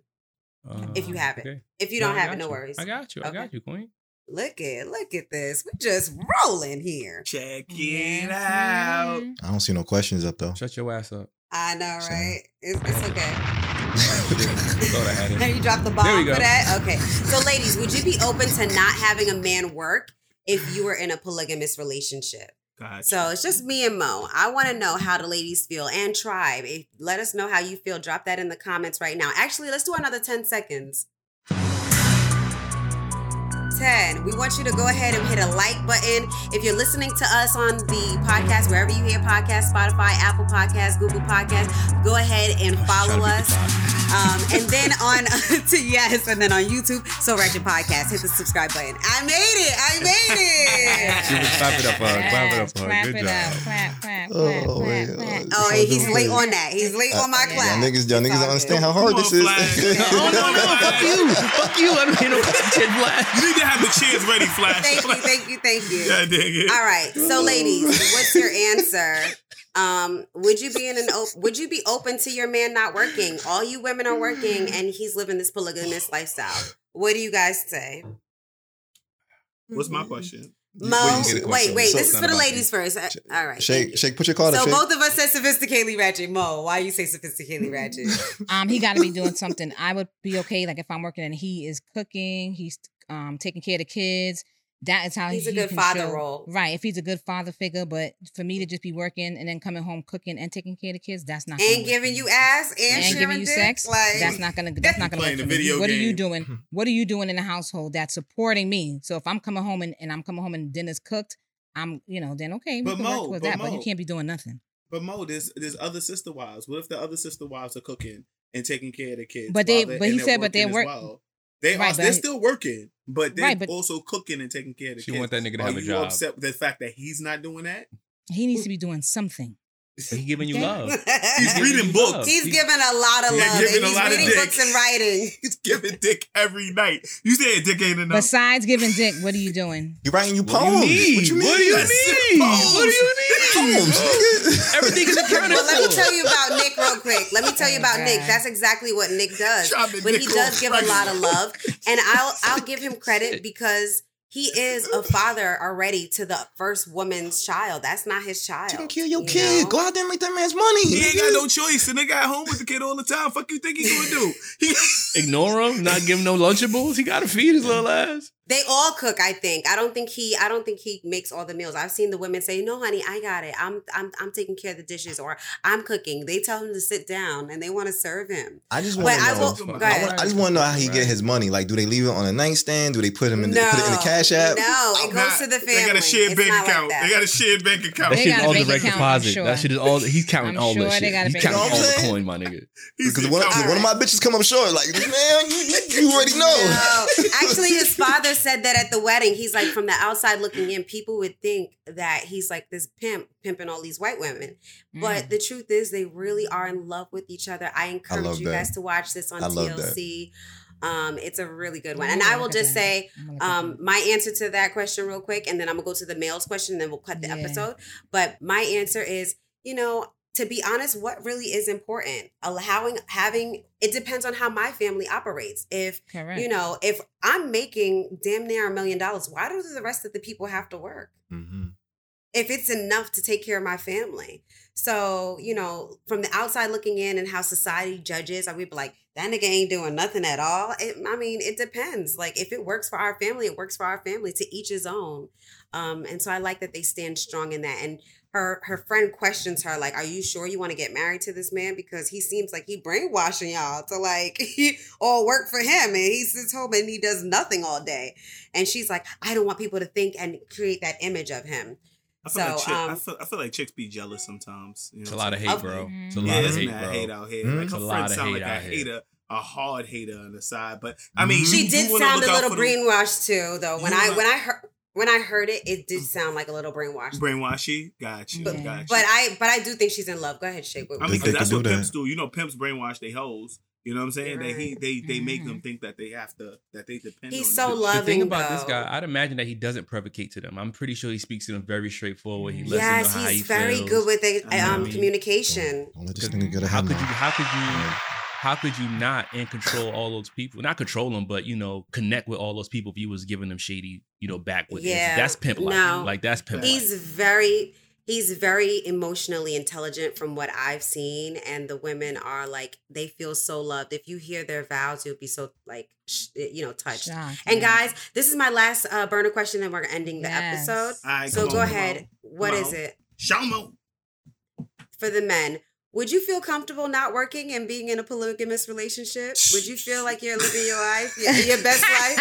Uh,
If you have it.
okay.
If you don't
I
have it, no
you.
worries.
I got you. I
Okay.
got you, Queen.
Look at look at this. We're just rolling here.
Check it out.
I don't see no questions up though.
Shut your ass up.
I know,
So-
right? It's, it's okay.
I
you dropped the bomb for that? Okay. So, ladies, would you be open to not having a man work if you were in a polygamous relationship?
Gotcha.
So it's just me and Mo. I want to know how the ladies feel and tribe. If, let us know how you feel. Drop that in the comments right now. Actually, let's do another 10 seconds. 10. We want you to go ahead and hit a like button. If you're listening to us on the podcast, wherever you hear podcasts, Spotify, Apple Podcasts, Google Podcasts, go ahead and follow us. Um, and then on to yes, and then on YouTube, So Ratchet Podcast, hit the subscribe button. I made it. I made it.
Clap it up for her. Clap it up
Yes,
for her.
Clap
Good
it
job.
up. Clap, clap,
Oh,
clap, clap,
uh,
clap.
Oh,
Sounds
he's late on that. He's late on my
Uh,
clap.
Y'all niggas, y'all niggas
all
don't understand how hard this is.
Flash.
Oh, no, no. Fuck you. Fuck you. I don't need no shit, Black.
You need to have the chairs ready, Flash.
Thank you, thank you, thank you.
God dang it.
All right, so ladies, what's your answer? Um, would you be in an op- would you be open to your man not working? All you women are working, and he's living this polygamous lifestyle. What do you guys say?
What's my question?
Mo,
Wait, you get a
wait, wait.
So
this is for the
about
ladies first. Uh, All right.
Shake, shake, put your card
So
up. Shake.
both of us said sophisticatedly ratchet. Mo, why you say sophisticatedly ratchet?
Um, he got to be doing something. I would be okay. Like if I'm working and he is cooking, he's um taking care of the kids. That is how
He's a good
can
father
show-
role.
Right. If he's a good father figure, but for me to just be working and then coming home cooking and taking care of the kids, that's not. gonna
and giving
for
you ass and,
and giving you
dick?
sex.
Like
that's not gonna. That's not gonna
Playing
work
the video
What are you doing? What are you doing in the household that's supporting me? So if I'm coming home and, and I'm coming home and dinner's cooked, I'm you know then okay, we
But
can
Mo,
work with
but
that. But you can't be doing nothing.
But Mo, there's there's other sister wives. What if the other sister wives are cooking and taking care of the kids?
But they- but he said, but they're
working
work-
well? They
Right,
are. They're still working, but they're
Right, but-
also cooking and taking care of the
She
kids.
want that nigga to
Are
have a
you
job.
upset with the fact that he's not doing that?
He needs to be doing something.
But he giving you love.
He's
giving
reading books.
love.
He's
He-
giving a lot of love.
giving
and he's reading
dick.
books and writing.
He's giving dick every night. You said dick ain't enough.
Besides giving dick, what are you doing?
You writing you poems.
What do you need?
What you mean?
What do you
That's
need?
poems.
What do you need?
Poems, nigga.
Everything is accounted
Well, let me tell you about Nick real quick. Let me tell you oh, about Nick. That's exactly what Nick does.
Dropping
But he does give a lot of love, and I'll I'll give him credit because he is a father already to the first woman's child. That's not his child.
You can kill your
you
kid.
know?
Go out there and make that man's money.
He ain't got no choice. And they got home with the kid all the time. Fuck you think he gonna do? He,
Ignore him, not give him no Lunchables. He got to feed his little ass.
They all cook, I think. I don't think he I don't think he makes all the meals. I've seen the women say, "No, honey, I got it. I'm I'm I'm taking care of the dishes or I'm cooking." They tell him to sit down and they want to serve him.
I just want to
I
know.
will go
I,
ahead.
want, I just want to know how he get his money. Like, do they leave it on a nightstand? Do they put him in? The,
no,
put it in the cash app?
No, it goes
Nah,
to the family.
They got a shared
It's
bank
not like
account. they got a shared bank account.
That
They
shit
got
all direct
account,
deposit.
sure.
That shit is all. He's counting
I'm
all
sure
that
they
shit.
got
He's counting
account.
all the
You know what I'm
coin, my nigga.
Because one, one of my bitches come up short. Like, man, you, you, you already know.
No, actually, his father said that at the wedding. He's like, from the outside looking in, people would think that he's like this pimp, pimping all these white women.
Mm.
But the truth is, they really are in love with each other. I encourage
love
you
that.
guys to watch this on
I.
TLC. Um, it's a really good one. And I will just say,
I'm gonna look at
um, my answer to that question real quick, and then I'm gonna go to the males question, and then we'll cut the
Yeah.
episode. But my answer is, you know, to be honest, what really is important? Allowing having it depends on how my family operates. If
Correct.
you know, if I'm making damn near a million dollars, why do the rest of the people have to work?
Mm-hmm.
If it's enough to take care of my family. So, you know, from the outside looking in and how society judges, I would be like, that nigga ain't doing nothing at all. It, I mean, it depends. Like, if it works for our family, it works for our family. To each his own. Um, and so I like that they stand strong in that. And her her friend questions her like, "Are you sure you want to get married to this man? Because he seems like he brainwashing y'all to like all work for him, and he sits home and he does nothing all day." And she's like, "I don't want people to think and create that image of him."
I feel, like
So,
chick, I,
um,
feel, I feel like chicks be jealous sometimes. You know
It's a lot of hate, bro. It's a
Yeah,
lot of hate,
mad
bro.
hate out here.
Mhm.
Like
It's
her
a lot of
sound
hate
like a
out here.
hater, a hard hater on the side. But I mean,
She
you
did
do wanna
sound a little brainwashed too, though. When
You
I
wanna-
when I heard when I heard it, it did sound like a little brainwashed.
brainwashy. Got you.
But-
got you.
But I but I do think she's in love. Go ahead, Shake. What
I mean,
They
because that's
could
what
do that.
pimps do. You know, pimps brainwash they hoes. You know what I'm saying? They he
Right.
they they make
Mhm.
them think that they have to that they depend.
He's
on
so
them.
The thing about this guy, I'd imagine that he doesn't provocate to them. I'm pretty sure he speaks to them very straightforward. He lets
Yes,
them know how
he's
he
very
feels.
good with the,
I know what I
um,
mean.
communication.
Don't let this
Because
nigga get a
how could you? How could you? How could you not and control all those people? Not control them, but you know, connect with all those people if you was giving them shady, you know, back with
Yeah,
That's pimp like.
no.
Like that's pimp
He's very he's very emotionally intelligent from what I've seen, and the women are like they feel so loved. If you hear their vows, you'll be so like sh- you know touched.
Shocked,
And guys, this is my last uh, burner question, and we're ending the
Yes.
episode.
All right,
So go
on,
ahead.
on.
What
Come
is it
Shamo.
for the men? Would you feel comfortable not working and being in a polygamous relationship? Would you feel like you're living your life, your, your best life?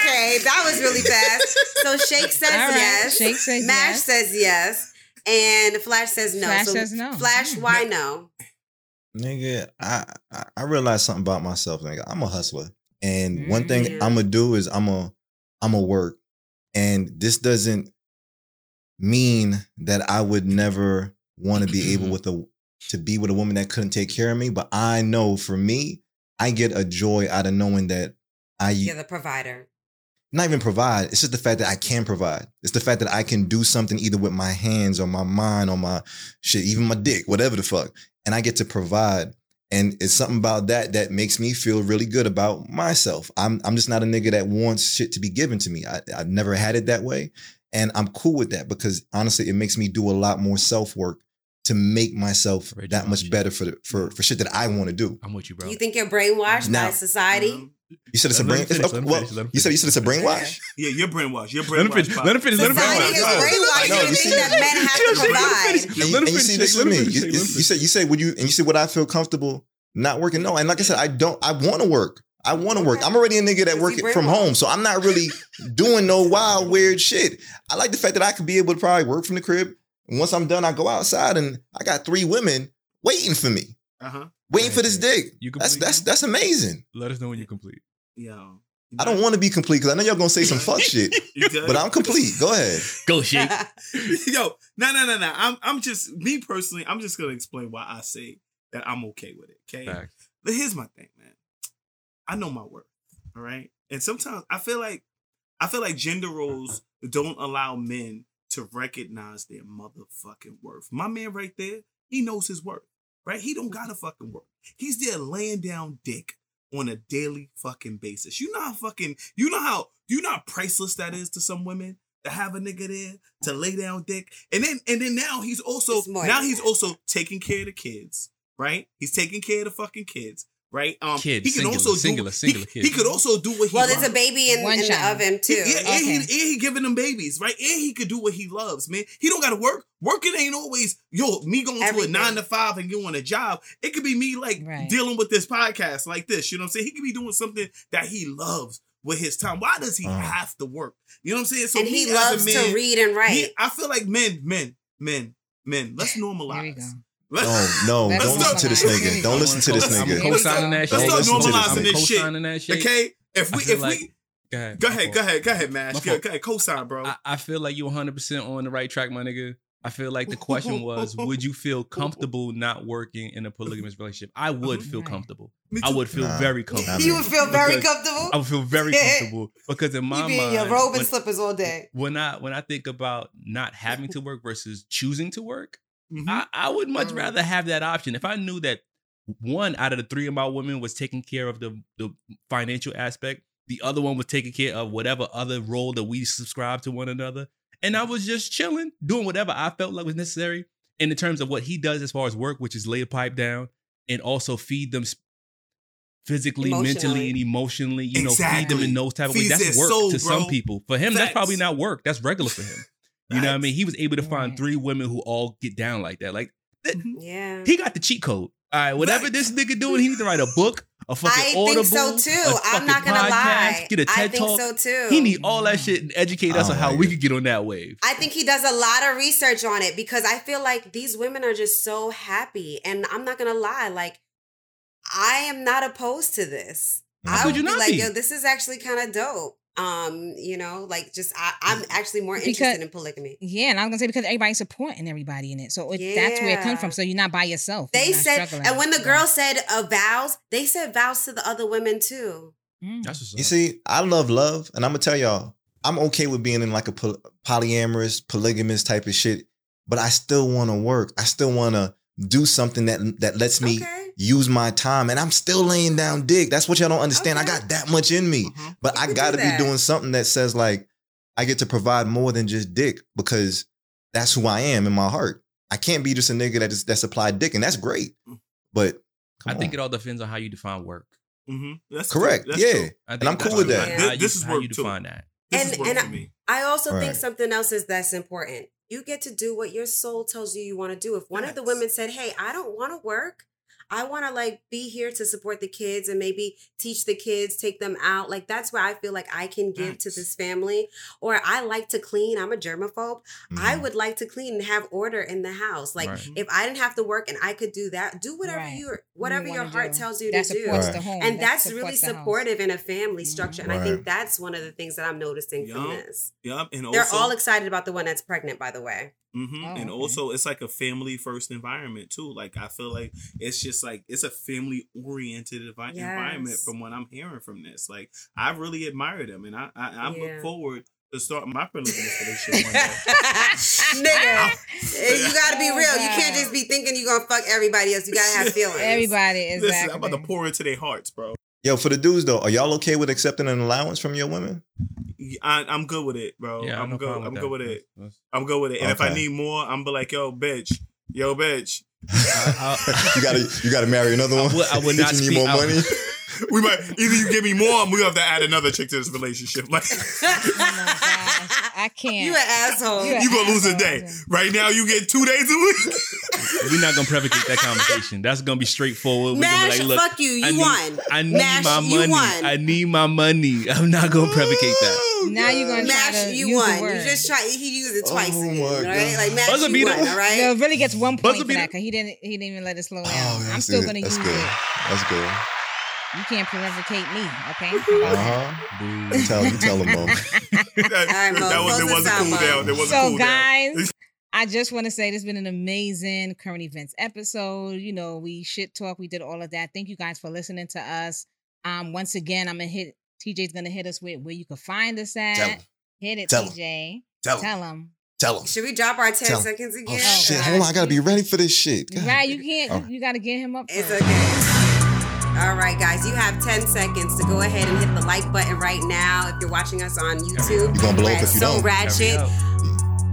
Okay, that was really fast. So Shake says
All right,
yes.
Shake says
Mash
yes.
says yes. And Flash says no.
Flash
so
says no.
Flash,
Mm.
why no?
Nigga, I, I I realized something about myself, nigga. I'm a hustler. And one thing. I'm gonna do is I'm a I'm a work. And this doesn't mean that I would never want to be able with a to be with a woman that couldn't take care of me. But I know for me, I get a joy out of knowing that I
You're the provider.
not even provide. It's just the fact that I can provide. It's the fact that I can do something either with my hands or my mind or my shit, even my dick, whatever the fuck. And I get to provide. And it's something about that that makes me feel really good about myself. I'm I'm just not a nigga that wants shit to be given to me. I, I've never had it that way. And I'm cool with that because honestly, it makes me do a lot more self work to make myself
Rich
that much
Raji.
better for the, for for shit that I want to do.
I'm with you, bro.
You think you're brainwashed
Now-
by society?
Um,
You said it's a
Let
brain.
him finish,
if-
let
well,
finish,
you said you said it's a brainwash.
yeah, you're brainwashed. You're
Let him
brainwashed.
finish. Let him finish. Let him
Society
finish.
is
No,
brainwashed
no, you
thinking
see-
that men have to provide.
And,
Let
you-
him finish,
see,
Shake.
listen
Let him
me.
finish,
You,
Shake.
you-
Let him
you said you said would you and you said would I feel comfortable not working? No, and like I said, I don't. I want to work. I want to work. I'm already a nigga that work from home, so I'm not really doing no wild weird shit. I like the fact that I could be able to probably work from the crib. And once I'm done, I go outside and I got three women waiting for me,
Uh huh.
waiting for this dick.
You
That's
complete?
that's that's amazing.
Let us know when you complete.
Yo,
I don't want to be complete because I know y'all gonna say some fuck shit, but I'm complete. Go ahead.
Go shake.
Yo, no, no, no, no. I'm, I'm just me personally. I'm just gonna explain why I say that I'm okay with it. Okay,
Facts.
but here's my thing, man. I know my worth. All right, and sometimes I feel like I feel like gender roles don't allow men to recognize their motherfucking worth. My man right there, he knows his worth. Right, he don't gotta fucking work. He's there laying down dick on a daily fucking basis. You know how fucking you know how you know how priceless that is to some women to have a nigga there to lay down dick. And then and then now he's also now he's also taking care of the kids, right? He's taking care of the fucking kids, right? Um
Kids,
he can
singular,
also do
singular,
he-
singular
he,
kids.
could also do what he loves.
well, there's
loves.
a baby in, in the oven too.
Yeah, and, he, and he giving them babies, right? And he could do what he loves, man. He don't gotta work. Working ain't always yo me going
Everything.
to a nine to five and going a job. It could be me like
Right.
dealing with this podcast like this. You know what I'm saying? He could be doing something that he loves with his time. Why does he
Uh.
have to work? You know what I'm saying? So
and
me
he loves
man,
to read and write.
me- I feel like men, men, men, men. Let's normalize.
Here we go.
Let's-
No, no,
Let's
don't listen to this nigga. Don't listen to this
Let's-
I'm
nigga.
co-signing that
Let's.
Don't
start
listen to this
normalizing
nigga.
this shit.
Co-signing that shit.
Okay, if we if
like-
we
Go ahead.
go ahead, go ahead, go ahead, Mash.
My
Go, go ahead, co-sign, bro.
I, I feel like you're 100% on the right track, my nigga. I feel like the question was, would you feel comfortable not working in a polygamous relationship? I would feel comfortable. I would feel
Nah.
very comfortable.
Nah,
you would feel very comfortable.
I would feel very comfortable because in my
you be
mind,
in your robe and
when,
slippers all day.
when I when I think about not having to work versus choosing to work,
Mhm.
I, I would much
Mm.
rather have that option. If I knew that one out of the three of my women was taking care of the, the financial aspect, the other one was taking care of whatever other role that we subscribe to one another. And I was just chilling, doing whatever I felt like was necessary. And in terms of what he does as far as work, which is lay a pipe down and also feed them physically, mentally, and emotionally, you know, feed them
Exactly.
in those type of ways. That's work
soul,
to some people. For him, that's probably not work. That's regular for him. You know what I mean? He was able to find three women who all get down like that. Like th- mm-hmm.
Yeah.
he got the cheat code. All right, whatever this nigga doing, he need to write a book, a fucking
I
audible,
think so too.
a
I'm not gonna
podcast,
lie.
Get a TED
I think
talk.
so too.
He need all that mm-hmm. shit and educate us oh, on
don't
how
like
we could get on that wave.
I think he does a lot of research on it because I feel like these women are just so happy. And I'm not gonna lie, like I am not opposed to this.
How
I
could
would
you
be like,
be?
yo, this is actually kind of dope. Um, you know, like just I, I'm actually more
Because-
interested in polygamy.
Yeah, and I was gonna say because everybody's supporting everybody in it, so it, that's where it comes from. So you're not by yourself.
They said,
struggling.
and when the
So,
girl said uh, vows, they said vows to the other women too.
mm.
That's what's
You
up.
see, I love love, and I'm gonna tell y'all, I'm okay with being in like a poly- polyamorous, polygamous type of shit, but I still want to work. I still want to do something that that lets me
Okay.
Use my time, and I'm still laying down dick. That's what y'all don't understand. I got that much in me,
Mhm.
but
You
I got to be doing something that says like I get to provide more than just dick because that's who I am in my heart. I can't be just a nigga that is that supply dick, and that's great, but
I
come
think it all depends on how you define work.
Mhm. That's
correct.
true. That's
yeah,
true.
I
And
think
I'm cool with
true.
that.
How
This-
you-
this is
how
work
you
too.
define that.
This
And-
is
and I-
me.
I also
Right.
think something else is that's important. You get to do what your soul tells you you want to do. If one of the women said, "Hey, I don't want to work. I want to like be here to support the kids and maybe teach the kids, take them out." Like that's where I feel like I can give to this family. Or I like to clean. I'm a germaphobe. I
Mhm.
would like to clean and have order in the house. Like
Right.
if I didn't have to work and I could do that, do whatever
Right.
you whatever
You
your heart
do.
tells you
that
to do
supports
Right.
the home,
and
that
that's really
supports house.
supportive in a family structure. And I think that's one of the things that I'm noticing from this.
Yup. And
They're all excited about the one that's pregnant, by the way.
Hmm
Oh,
and
okay.
also, it's like a family first environment too. Like I feel like it's just like it's a family oriented envi- environment from what I'm hearing from this. Like I really admire them, and I I, I
Yeah.
look forward to starting my polygamous relationship one day.
Nigga, you gotta be
Oh,
real. You can't just be thinking you're gonna fuck everybody else. You gotta have feelings.
Everybody is
Listen, I'm about to pour into their hearts, bro.
Yo, for the dudes though, are y'all okay with accepting an allowance from your women?
I, I'm good with it, bro.
Yeah,
I'm
no
good. I'm
with
good with it.
That's-
I'm good with it. And if I need more, I'm be like, yo, bitch, yo, bitch.
you gotta you gotta marry another
I
one.
would- I would not
Bitch, you
speak-
need more money.
We might either you give me more, or we have to add another chick to this relationship. Like
Oh my gosh, I can't.
You an asshole.
You
you gonna lose a day. Right now, you get two days a week.
We're not gonna provocate that conversation. That's gonna be straightforward. We're gonna
Mash,
be like, look,
fuck you. You
I need,
won.
I need
Mash,
my
you
money.
won.
I need my money. I'm not gonna provocate that.
Now you're gonna try
Mash,
to
you
use
won.
the word.
You just try. He used it twice
Oh
again,
my
right?
God.
Like Mash,
Buzzer
you
beater.
won. All right.
No, it really gets one point
Buzzer
for
beater.
that because he didn't. He didn't even let it slow down.
Oh,
I'm still
good.
gonna
That's
use
good.
it.
That's good.
You can't prevaricate me, okay?
Uh huh. Tell him, tell them, Mo.
that,
right, Mo,
that was,
it
was a cool down. There was a
so
cool down.
So, guys i just want to say this has been an amazing current events episode you know we shit talk we did all of that thank you guys for listening to us um once again i'm gonna hit tj's gonna hit us with where you can find us at
Tell
hit it
Tell 'em.
tj
Tell him.
tell them
Tell him.
Should we drop our 10
Tell 'em.
seconds again?
Oh shit!
God.
Hold on, I gotta be ready for this shit. God.
right you can't
All
you,
right.
you gotta get him up
It's
first.
okay. All right, guys, you have 10 seconds to go ahead and hit the like button right now. If you're watching us on YouTube,
you're gonna blow
we're
up if you
So
don't.
Ratchet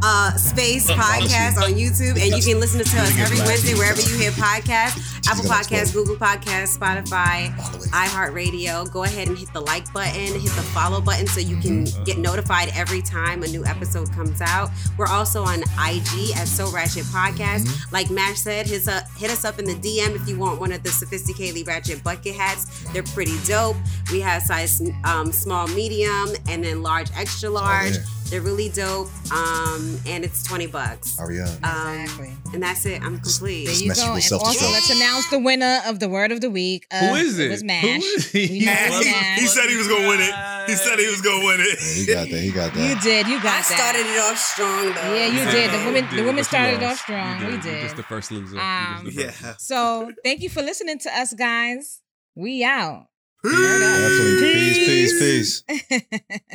uh, Space Podcast on YouTube, and you can listen to us every Wednesday wherever you hear podcasts Apple Podcasts. Google Podcasts, Spotify, iHeartRadio. Go ahead and hit the like button, hit the follow button so you can get notified every time a new episode comes out. We're also on IG at So Ratchet Podcast. Like Mash said, hit, us- hit us up in the DM if you want one of the sophisticatedly ratchet bucket hats. They're pretty dope. We have size um, small, medium, and then large, extra large.
yeah.
They're really dope. Um, and it's 20 bucks.
Hurry up.
Um,
Exactly.
and that's it. I'm complete.
There
Just
you go. And also, let's announce the winner of the word of the week. Uh,
Who is it?
was Mash.
is he?
We know it was
he,
Mash.
he said he was gonna win it. He said he was gonna win it.
Yeah, he got that. He got that.
You did. You got
I
that.
I started it off strong though.
Yeah, you
Yeah,
did. The
you
women,
did,
the
but
women started off strong.
You
We
did. You're just the first loser.
Um,
the first
Yeah.
So thank you for listening to us, guys. We out.
Absolutely. Peace, peace, peace.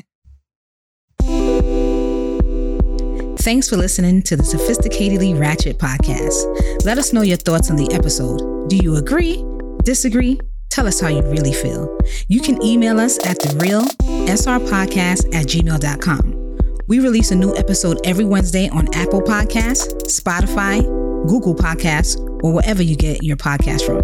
Thanks for listening to the Sophisticatedly Ratchet podcast. Let us know your thoughts on the episode. Do you agree? Disagree? Tell us how you really feel. You can email us at the real srpodcast at gmail.com. We release a new episode every Wednesday on Apple Podcasts, Spotify, Google Podcasts, or wherever you get your podcast from.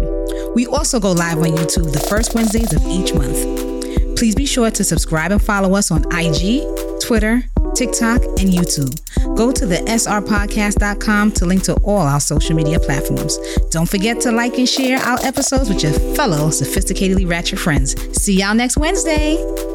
We also go live on YouTube the first Wednesdays of each month. Please be sure to subscribe and follow us on IG, Twitter, TikTok, and YouTube. Go to the srpodcast.com to link to all our social media platforms. Don't forget to like and share our episodes with your fellow sophisticatedly ratchet friends. See y'all next Wednesday.